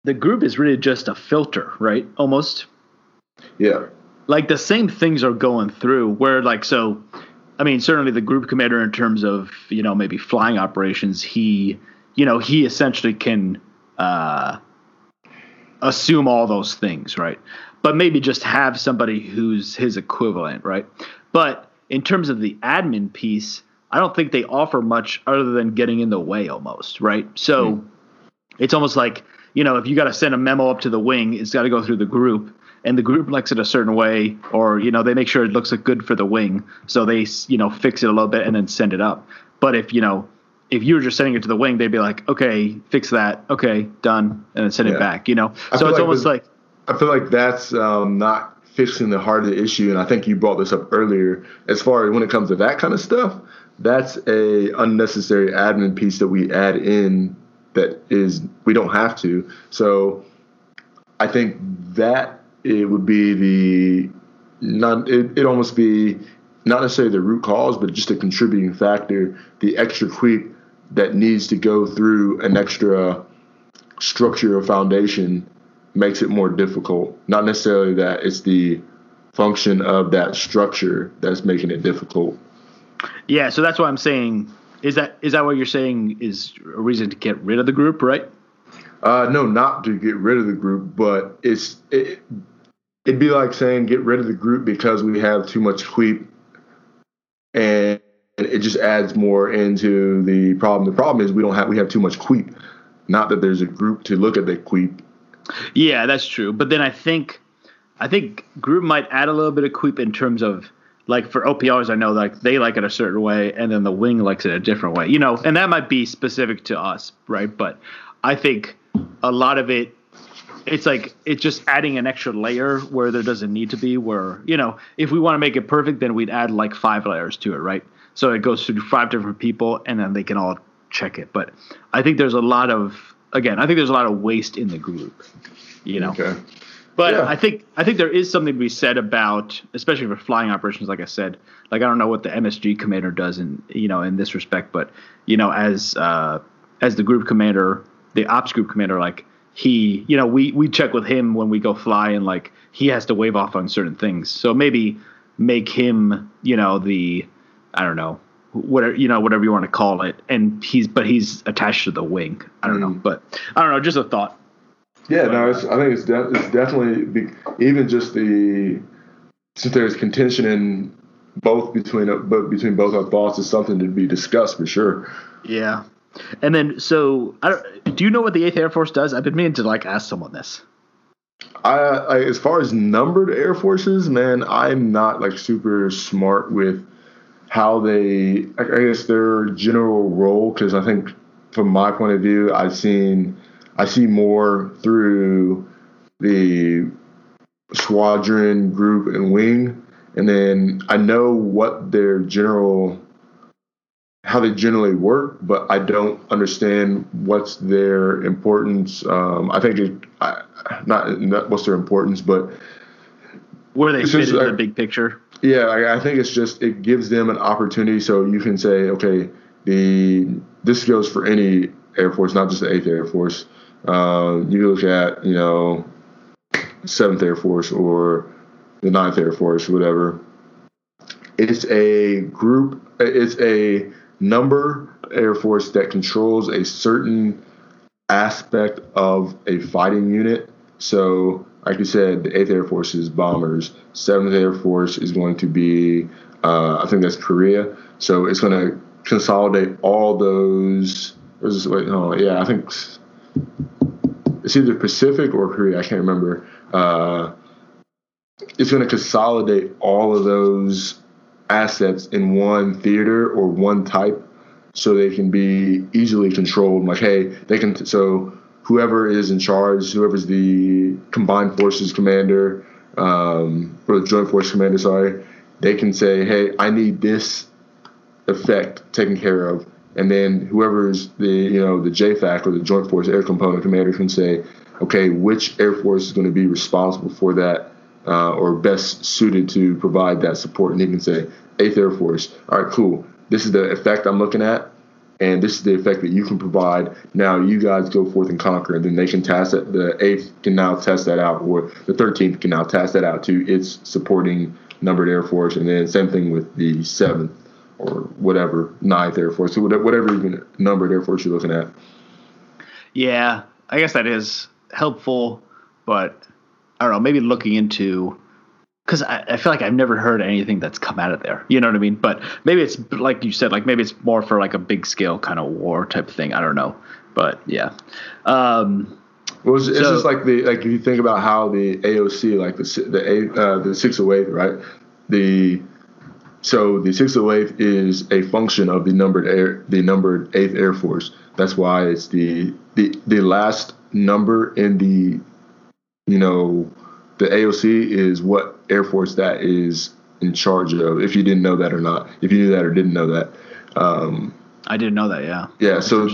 the group is really just a filter, right? Almost. Yeah. Like the same things are going through where like so I mean certainly the group commander in terms of, you know, maybe flying operations, he you know, he essentially can uh assume all those things, right? But maybe just have somebody who's his equivalent, right? But in terms of the admin piece, I don't think they offer much other than getting in the way almost, right? So mm. it's almost like, you know, if you got to send a memo up to the wing, it's got to go through the group and the group likes it a certain way or, you know, they make sure it looks good for the wing. So they, you know, fix it a little bit and then send it up. But if, you know, if you were just sending it to the wing, they'd be like, okay, fix that. Okay, done. And then send yeah. it back, you know? I so it's like almost like. I feel like that's um, not fixing the heart of the issue. And I think you brought this up earlier. As far as when it comes to that kind of stuff, that's a unnecessary admin piece that we add in that is we don't have to. So I think that it would be the not it it almost be not necessarily the root cause, but just a contributing factor, the extra creep that needs to go through an extra structure or foundation makes it more difficult. Not necessarily that it's the function of that structure that's making it difficult. Yeah, so that's why I'm saying is that is that what you're saying is a reason to get rid of the group, right? Uh, no, not to get rid of the group, but it's it, it'd be like saying get rid of the group because we have too much creep, and it just adds more into the problem. The problem is we don't have we have too much creep. Not that there's a group to look at the creep. Yeah, that's true. But then I think I think group might add a little bit of creep in terms of like for OPRs, I know like they like it a certain way, and then the wing likes it a different way. You know, and that might be specific to us, right? But I think a lot of it it's like it's just adding an extra layer where there doesn't need to be where you know if we want to make it perfect then we'd add like five layers to it right so it goes through five different people and then they can all check it but i think there's a lot of again i think there's a lot of waste in the group you know Okay. but Yeah. I think I think there is something to be said about, especially for flying operations. Like I said, like I don't know what the MSG commander does in you know in this respect, but you know as uh, as the group commander, the ops group commander, like he, you know, we we check with him when we go fly, and like he has to wave off on certain things. So maybe make him, you know, the I don't know whatever you know whatever you want to call it, and he's but he's attached to the wing. I don't know, but I don't know, just a thought. Yeah, no, it's, I think it's, de- it's definitely be, even just the since there's contention in both between uh, but between both our thoughts is something to be discussed for sure. Yeah. And then, so I don't, do you know what the Eighth Air Force does? I've been meaning to like ask someone this. I, I as far as numbered air forces, man, I'm not like super smart with how they. I guess their general role because I think from my point of view, I've seen I see more through the squadron, group, and wing, and then I know what their general how they generally work, but I don't understand what's their importance. Um, I think it, I, not, not what's their importance, but Where they fit uh, the big picture. Yeah, I, I think it's just it gives them an opportunity, so you can say, okay, the this goes for any Air Force, not just the Eighth Air Force. Um, you look at you know Seventh Air Force or the Ninth Air Force, whatever. It's a group. It's a number Air Force that controls a certain aspect of a fighting unit. So, like you said, the Eighth Air Force is bombers. Seventh Air Force is going to be, uh, I think that's Korea. So it's going to consolidate all those. this- Wait, no, yeah, I think it's either Pacific or Korea. I can't remember. Uh, it's going to consolidate all of those assets in one theater or one type so they can be easily controlled like hey they can so whoever is in charge whoever's the combined forces commander um, or the joint force commander sorry they can say hey i need this effect taken care of and then whoever's the you know the jfac or the joint force air component commander can say okay which air force is going to be responsible for that uh, or best suited to provide that support. And he can say, Eighth Air Force, all right, cool. This is the effect I'm looking at, and this is the effect that you can provide. Now you guys go forth and conquer, and then they can test it. The eighth can now test that out, or the thirteenth can now test that out to its supporting numbered Air Force, and then same thing with the seventh or whatever ninth Air Force, so whatever even numbered Air Force you're looking at. Yeah, I guess that is helpful, but I don't know. Maybe looking into because I, I feel like I've never heard anything that's come out of there. You know what I mean? But maybe it's like you said, like maybe it's more for like a big scale kind of war type thing. I don't know, but yeah. Um, Well, it's, it's just like the like if you think about how the AOC, like the the uh, the six oh eight, right? The so the six oh eight is a function of the numbered air, the numbered eighth Air Force. That's why it's the the the last number in the you know the AOC is what Air Force that is in charge of. If you didn't know that or not, if you knew that or didn't know that. Um, I didn't know that. Yeah. Yeah. so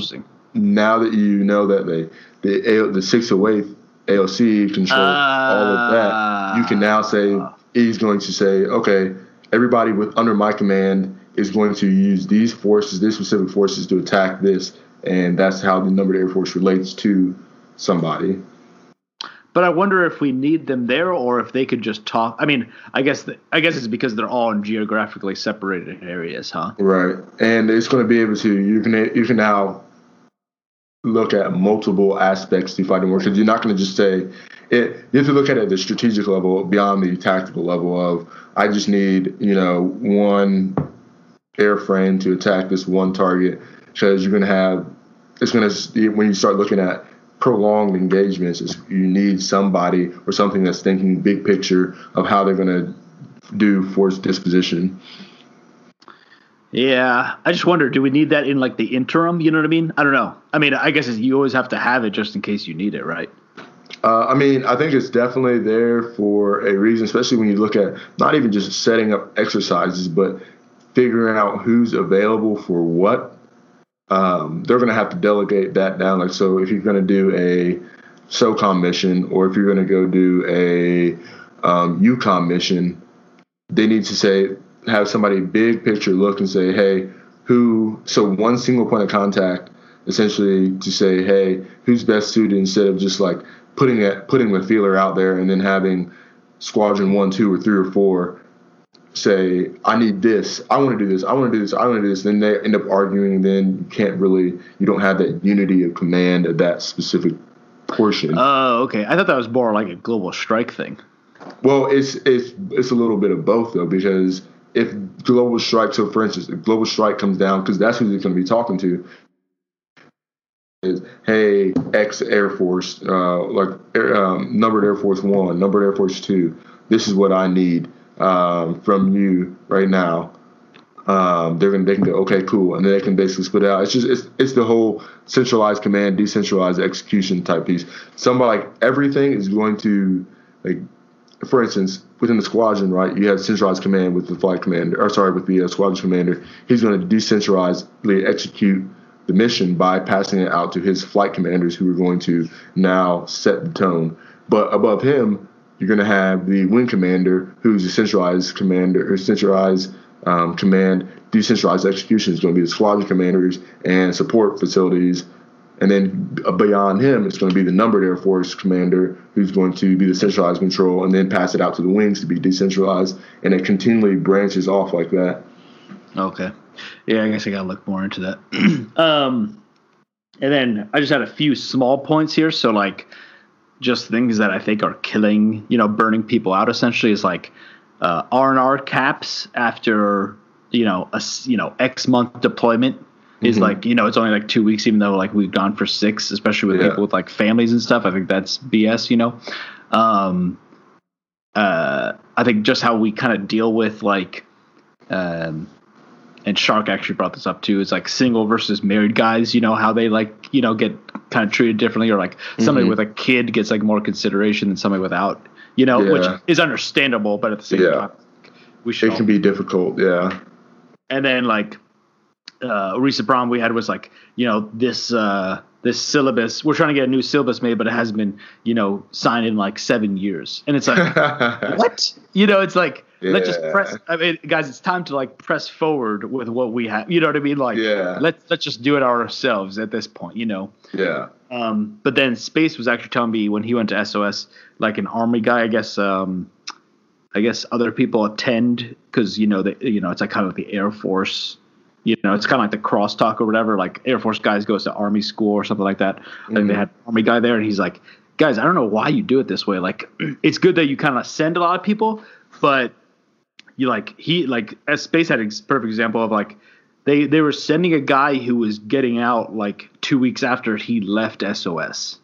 now that you know that they the the 608 AOC controls uh, all of that, you can now say uh, he's going to say, okay, everybody with under my command is going to use these forces, these specific forces, to attack this, and that's how the numbered Air Force relates to somebody. But I wonder if we need them there, or if they could just talk. I mean, I guess the, I guess it's because they're all in geographically separated areas, huh? Right, and it's going to be able to you can you can now look at multiple aspects to fighting war because you're not going to just say it. You have to look at it at the strategic level beyond the tactical level of I just need you know one airframe to attack this one target because you're going to have it's going to when you start looking at prolonged engagements is you need somebody or something that's thinking big picture of how they're going to do force disposition. Yeah i just wonder do we need that in like the interim? You know what i mean? I don't know. I mean i guess you always have to have it just in case you need it right? Uh, I mean, I think it's definitely there for a reason, especially when you look at not even just setting up exercises, but figuring out who's available for what um, they're going to have to delegate that down. Like, so if you're going to do a SOCOM mission or if you're going to go do a um, EUCOM mission, they need to say, have somebody big picture look and say, hey, who, so one single point of contact essentially to say, hey, who's best suited instead of just like putting it, putting the feeler out there and then having squadron one, two, or three or four say, I need this, I want to do this, I want to do this, I want to do this, then they end up arguing, then you can't really, you don't have that unity of command of that specific portion. Oh, okay. I thought that was more like a global strike thing. Well, it's it's it's a little bit of both though, because if global strike, so for instance, if global strike comes down, because that's who they're going to be talking to, is hey X Air Force, uh, like um, numbered Air Force One, numbered Air Force Two, this is what I need um, from you right now, um, they're gonna they can go okay cool, and then they can basically split it out. It's just it's it's the whole centralized command, decentralized execution type piece. Somebody like everything is going to like, for instance, within the squadron, right? You have centralized command with the flight commander, or sorry, with the uh, squadron commander. He's going to decentralizedly execute the mission by passing it out to his flight commanders, who are going to now set the tone. But above him, you're going to have the wing commander, who's a centralized commander or centralized um, command. Decentralized execution is going to be the squadron commanders and support facilities. And then beyond him, it's going to be the numbered Air Force commander, who's going to be the centralized control, and then pass it out to the wings to be decentralized. And it continually branches off like that. Okay. Yeah, I guess I got to look more into that. *clears throat* um, and then I just had a few small points here. So, like, just things that I think are killing, you know, burning people out. Essentially, is like uh, R and R caps after you know a you know X month deployment is mm-hmm. like you know it's only like two weeks, even though like we've gone for six, especially with yeah. people with like families and stuff. I think that's BS. You know, um, uh, I think just how we kind of deal with like um, and Shark actually brought this up too. Is like single versus married guys. You know how they like you know get kind of treated differently, or like somebody mm-hmm. with a kid gets like more consideration than somebody without. You know, yeah. which is understandable, but at the same yeah. time, we should. It can be difficult, yeah. And then like uh, a recent problem we had was like you know this uh, this syllabus. We're trying to get a new syllabus made, but it hasn't been you know signed in like seven years, and it's like *laughs* what? You know, it's like yeah. let's just press. I mean, guys, it's time to like press forward with what we have. You know what I mean? Like, yeah. let's let's just do it ourselves at this point. You know. Yeah. Um, but then Space was actually telling me when he went to SOS, like an army guy, I guess. Um, I guess other people attend because you know that you know it's like kind of like the Air Force. You know, it's kind of like the crosstalk or whatever. Like Air Force guys goes to Army school or something like that. Mm-hmm. Like they had Army guy there, and he's like, guys, I don't know why you do it this way. Like, *clears throat* it's good that you kind of send a lot of people, but you like he like as space had a perfect example of like they they were sending a guy who was getting out like two weeks after he left SOS.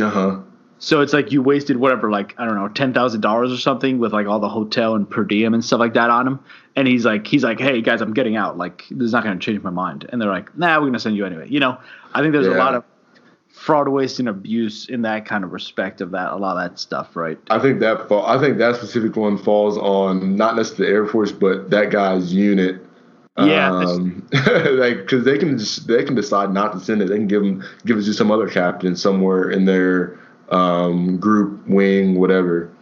Uh huh. So it's like you wasted whatever, like I don't know, ten thousand dollars or something with like all the hotel and per diem and stuff like that on him. And he's like, he's like, hey guys, I'm getting out. Like this is not going to change my mind. And they're like, nah, we're going to send you anyway. You know, I think there's yeah. a lot of fraud, waste, and abuse in that kind of respect of that a lot of that stuff, right? I think that fall, I think that specific one falls on not necessarily the Air Force, but that guy's unit. Yeah, um, *laughs* like because they can just they can decide not to send it. They can give them give it to some other captain somewhere in their um, group wing, whatever.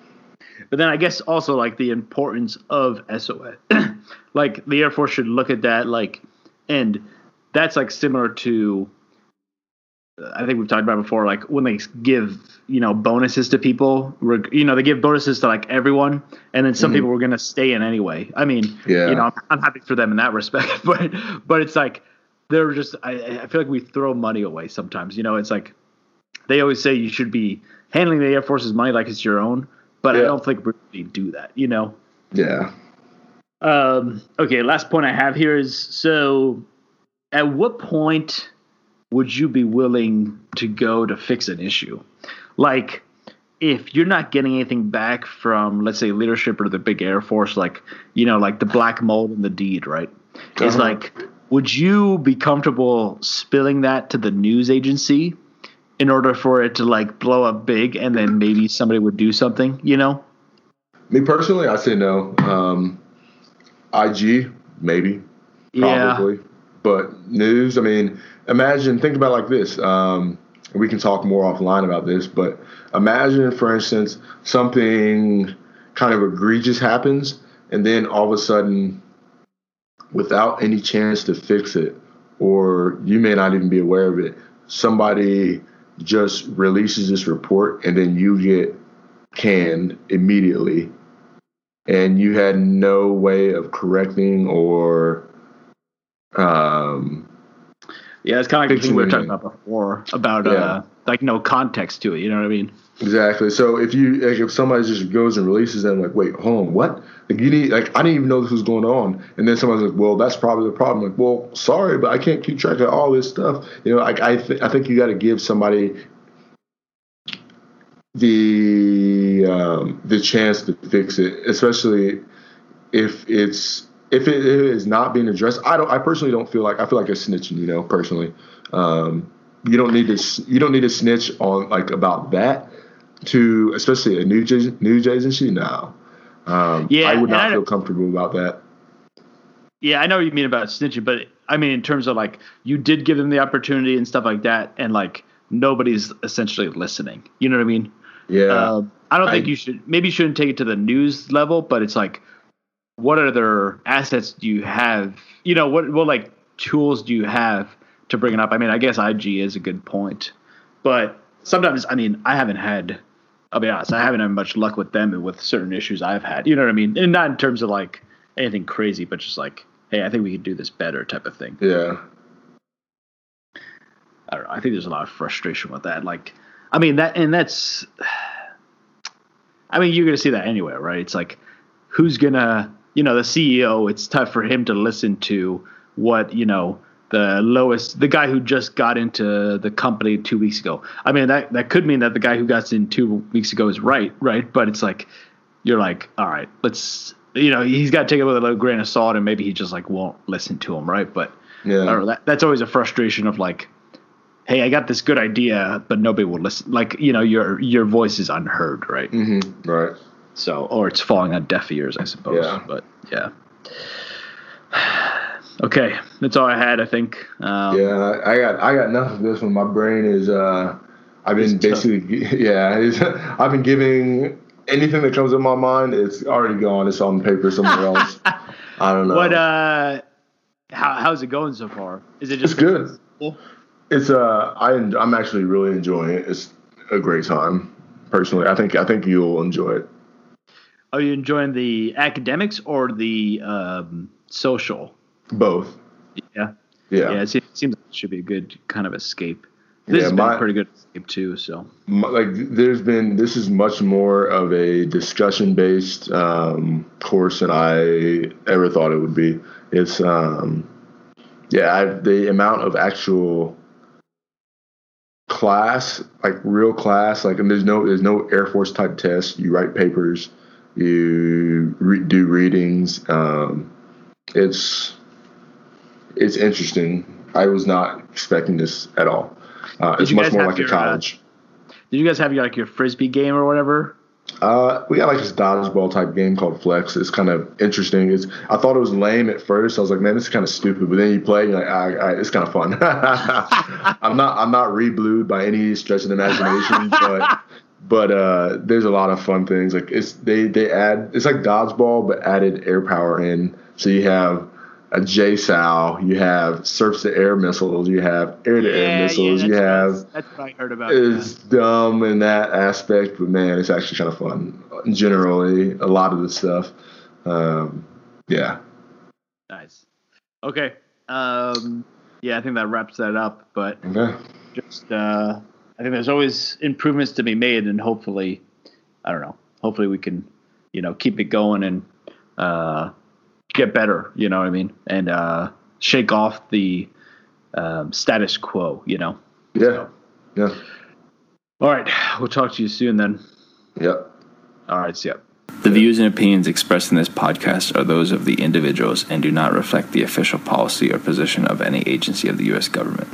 But then I guess also like the importance of SOS. *clears throat* like the Air Force should look at that like and that's like similar to I think we've talked about before like when they give, you know, bonuses to people, you know, they give bonuses to like everyone and then some mm-hmm. people were going to stay in anyway. I mean, yeah. you know, I'm, I'm happy for them in that respect, *laughs* but but it's like they're just I, I feel like we throw money away sometimes. You know, it's like they always say you should be handling the Air Force's money like it's your own, but yeah. I don't think we really do that. You know? Yeah. Um. Okay. Last point I have here is so. At what point would you be willing to go to fix an issue? Like, if you're not getting anything back from, let's say, leadership or the big Air Force, like you know, like the black mold and the deed, right? Uh-huh. Is like, would you be comfortable spilling that to the news agency in order for it to like blow up big and then maybe somebody would do something, you know? Me personally, I say no. Um, IG, maybe, probably. Yeah. But news, I mean, imagine, think about like this. Um, we can talk more offline about this, but imagine, for instance, something kind of egregious happens, and then all of a sudden, without any chance to fix it, or you may not even be aware of it, somebody just releases this report and then you get canned immediately and you had no way of correcting or um yeah it's kind of like the thing we were talking about before about yeah. uh like no context to it you know what i mean? Exactly. So if you like if somebody just goes and releases them like wait hold on what? Like you need like i didn't even know this was going on. And then somebody's like well that's probably the problem. Like well sorry but i can't keep track of all this stuff. You know like i, th- I think you got to give somebody the um, the chance to fix it especially if it's if it is not being addressed i don't i personally don't feel like i feel like a snitching you know personally um, you don't need to you don't need to snitch on like about that to especially a new news agency now um, yeah, I would not feel comfortable about that. Yeah, I know what you mean about snitching, but I mean in terms of like you did give them the opportunity and stuff like that, and like nobody's essentially listening. You know what I mean? Yeah. Uh, I don't I, think you should. Maybe you shouldn't take it to the news level, but it's like, what other assets do you have? You know, what what like tools do you have to bring it up? I mean, I guess IG is a good point, but sometimes I mean I haven't had I'll be honest, I haven't had much luck with them and with certain issues I've had. You know what I mean? And not in terms of like anything crazy, but just like, hey, I think we could do this better type of thing. Yeah. I don't know. I think there's a lot of frustration with that. Like, I mean that, and that's, *sighs* I mean, you're gonna see that anywhere, right? It's like, who's gonna, you know, the CEO. It's tough for him to listen to what you know the lowest, the guy who just got into the company two weeks ago. I mean, that that could mean that the guy who got in two weeks ago is right, right? But it's like you're like, all right, let's, you know, he's got to take it with a little grain of salt, and maybe he just like won't listen to him, right? But yeah, know, that, that's always a frustration of like, hey, I got this good idea, but nobody will listen. Like, you know, your your voice is unheard, right? Mm-hmm. Right. So, or it's falling on deaf ears, I suppose. Yeah. But yeah. *sighs* Okay, that's all I had. I think. Um, yeah, I got I got nothing for this one. My brain is. Uh, I've been basically *laughs* yeah. *laughs* I've been giving anything that comes in my mind. It's already gone. It's on paper somewhere *laughs* else. I don't know. What uh, how how's it going so far? Is it just it's good? Cool? It's uh, I I'm actually really enjoying it. It's a great time. Personally, I think I think you'll enjoy it. Are you enjoying the academics or the um, social? Both. Yeah. Yeah. Yeah. It seems, like it should be a good kind of escape. This yeah, has been my, pretty good escape too. So. My, like, there's been this is much more of a discussion based um, course than I ever thought it would be. It's um, yeah, I, the amount of actual class, like real class, like and there's no there's no Air Force type test. You write papers, you re- do readings. Um, it's it's interesting. I was not expecting this at all. Uh, it's much more like a your, uh, college. Did you guys have your like your frisbee game or whatever? Uh, we got like this dodgeball type game called Flex. It's kind of interesting. It's I thought it was lame at first. I was like, man, this is kind of stupid. But then you play, you're like, all right, all right, it's kind of fun. *laughs* I'm not I'm not re-blued by any stretch of the imagination, *laughs* but but uh, there's a lot of fun things. Like it's they they add it's like dodgeball but added air power in. So you have a JSOW, you have surface to air missiles, you have air to air missiles, you what I have That's what I heard about. it's dumb in that aspect, but man, it's actually kind of fun. Generally, a lot of the stuff. Um, yeah. Nice. Okay. Um, yeah, I think that wraps that up. But Okay. just, uh, I think there's always improvements to be made, and hopefully, I don't know. Hopefully, we can, you know, keep it going and uh, get better. You know what I mean? And uh, shake off the um, status quo. You know. Yeah. Yeah. All right. We'll talk to you soon then. Yep. All right. See ya. The views and opinions expressed in this podcast are those of the individuals and do not reflect the official policy or position of any agency of the U.S. government.